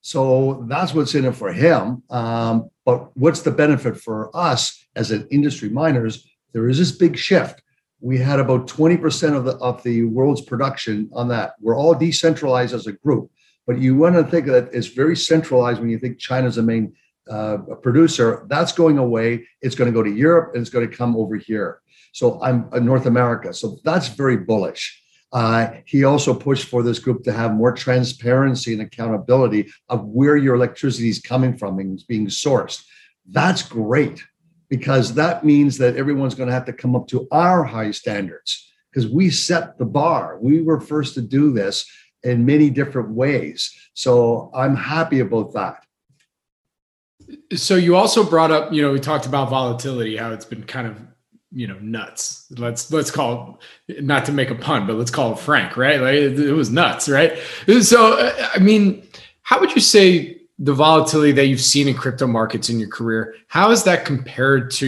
So that's what's in it for him. Um, but what's the benefit for us as an industry miners? There is this big shift. We had about 20% of the of the world's production on that. We're all decentralized as a group. But you want to think that it's very centralized when you think China's the main uh, producer. That's going away. It's going to go to Europe and it's going to come over here. So I'm in North America. So that's very bullish. Uh, he also pushed for this group to have more transparency and accountability of where your electricity is coming from and being sourced. That's great because that means that everyone's going to have to come up to our high standards because we set the bar. We were first to do this in many different ways. So I'm happy about that. So you also brought up, you know, we talked about volatility, how it's been kind of, you know, nuts. Let's let's call it not to make a pun, but let's call it frank, right? Like it, it was nuts, right? So uh, I mean, how would you say the volatility that you've seen in crypto markets in your career, how is that compared to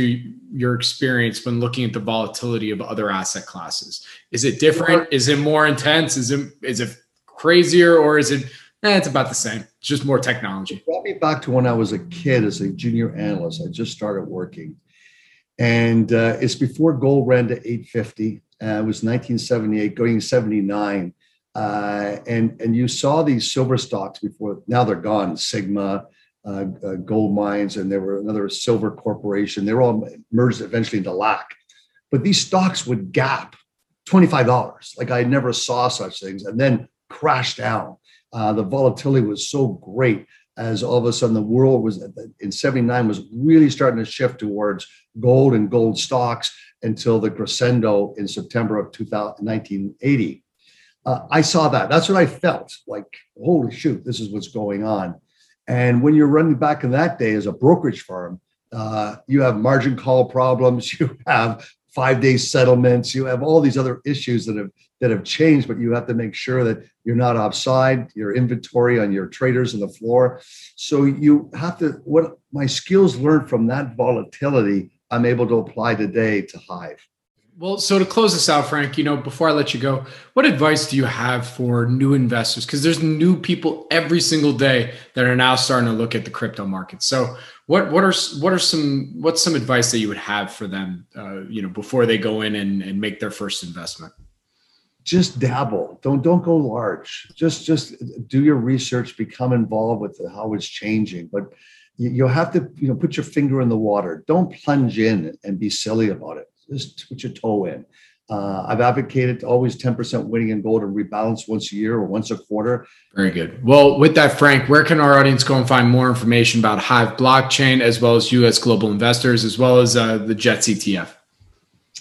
your experience when looking at the volatility of other asset classes? Is it different? Is it more intense? Is it is it crazier, or is it? Eh, it's about the same. It's just more technology. It brought me back to when I was a kid as a junior analyst. I just started working, and uh, it's before gold ran to 850. Uh, it was 1978, going 79. Uh, and and you saw these silver stocks before. Now they're gone. Sigma, uh, uh, gold mines, and there were another silver corporation. They were all merged eventually into LAC. But these stocks would gap $25. Like I never saw such things. And then crashed down. Uh, the volatility was so great as all of a sudden the world was in 79 was really starting to shift towards gold and gold stocks until the crescendo in September of 2000, 1980. Uh, I saw that. That's what I felt like, holy shoot, this is what's going on. And when you're running back in that day as a brokerage firm, uh, you have margin call problems, you have five day settlements, you have all these other issues that have that have changed, but you have to make sure that you're not offside, your inventory on your traders on the floor. So you have to, what my skills learned from that volatility, I'm able to apply today to Hive. Well, so to close this out, Frank, you know, before I let you go, what advice do you have for new investors? Because there's new people every single day that are now starting to look at the crypto market. So, what what are what are some what's some advice that you would have for them, uh, you know, before they go in and, and make their first investment? Just dabble. Don't don't go large. Just just do your research. Become involved with how it's changing. But you'll have to you know put your finger in the water. Don't plunge in and be silly about it just put your toe in. Uh, I've advocated always 10% winning in gold and rebalance once a year or once a quarter. Very good. Well, with that, Frank, where can our audience go and find more information about Hive blockchain as well as US global investors as well as uh, the JETS ETF?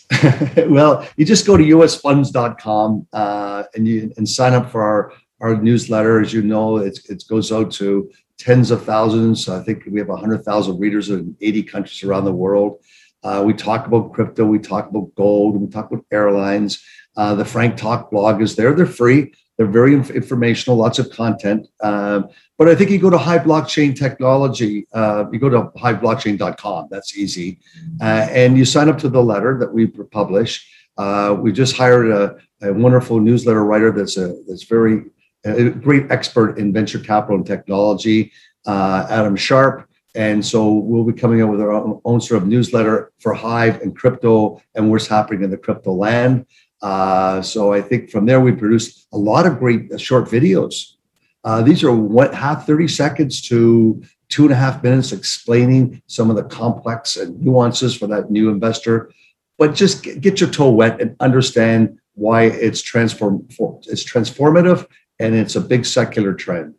well, you just go to usfunds.com uh, and you and sign up for our, our newsletter. As you know, it goes out to tens of thousands. I think we have 100,000 readers in 80 countries around the world. Uh, we talk about crypto, we talk about gold, we talk about airlines. Uh, the Frank Talk blog is there. They're free. They're very inf- informational, lots of content. Um, but I think you go to Hive Blockchain Technology, uh, you go to hiveblockchain.com. That's easy. Uh, and you sign up to the letter that we publish. Uh, we just hired a, a, wonderful newsletter writer that's a that's very a great expert in venture capital and technology, uh, Adam Sharp. And so we'll be coming out with our own, own, sort of newsletter for Hive and crypto and what's happening in the crypto land. Uh, so I think from there we produce a lot of great uh, short videos. Uh, these are what half 30 seconds to two and a half minutes explaining some of the complex and nuances for that new investor. But just get, get your toe wet and understand why it's transform it's transformative and it's a big secular trend.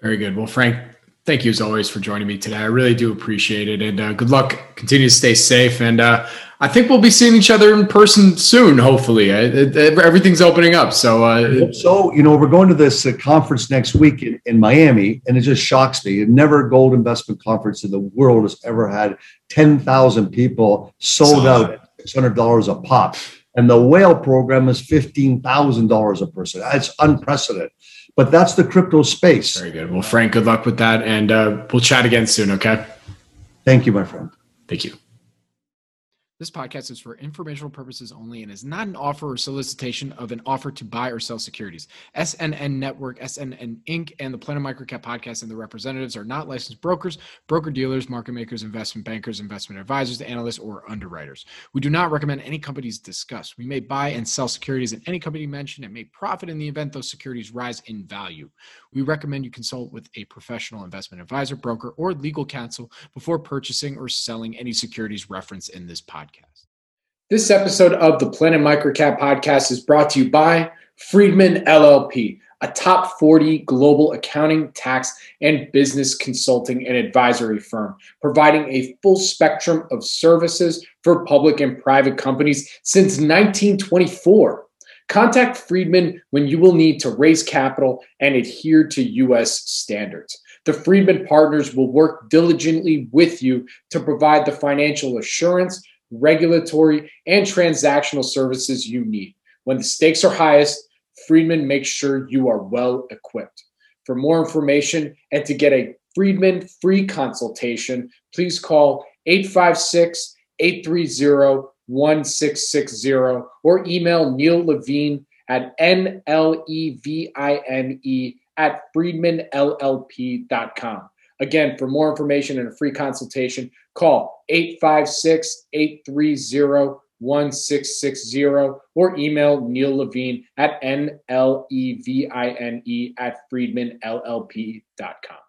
Very good. Well, Frank, thank you as always for joining me today. I really do appreciate it, and uh, good luck. Continue to stay safe, and uh, I think we'll be seeing each other in person soon. Hopefully, it, it, everything's opening up. So, uh, so you know, we're going to this uh, conference next week in, in Miami, and it just shocks me. Never a gold investment conference in the world has ever had ten thousand people sold out six hundred dollars a pop. And the whale program is $15,000 a person. It's unprecedented but that's the crypto space. Very good. Well, Frank, good luck with that. And uh, we'll chat again soon. Okay. Thank you, my friend. Thank you. This podcast is for informational purposes only and is not an offer or solicitation of an offer to buy or sell securities. SNN Network, SNN Inc., and the Planet Microcap podcast and the representatives are not licensed brokers, broker dealers, market makers, investment bankers, investment advisors, analysts, or underwriters. We do not recommend any companies discussed. We may buy and sell securities in any company mentioned and may profit in the event those securities rise in value. We recommend you consult with a professional investment advisor, broker, or legal counsel before purchasing or selling any securities referenced in this podcast. This episode of the Planet Microcap podcast is brought to you by Friedman LLP, a top 40 global accounting, tax, and business consulting and advisory firm, providing a full spectrum of services for public and private companies since 1924. Contact Friedman when you will need to raise capital and adhere to U.S. standards. The Friedman partners will work diligently with you to provide the financial assurance regulatory, and transactional services you need. When the stakes are highest, Friedman makes sure you are well equipped. For more information and to get a Friedman free consultation, please call 856 830 1660 or email Neil Levine at N-L-E-V-I-N-E at friedmanllp.com. Again, for more information and a free consultation, call 856 830 1660 or email Neil Levine at N L E V I N E at friedmanllp.com.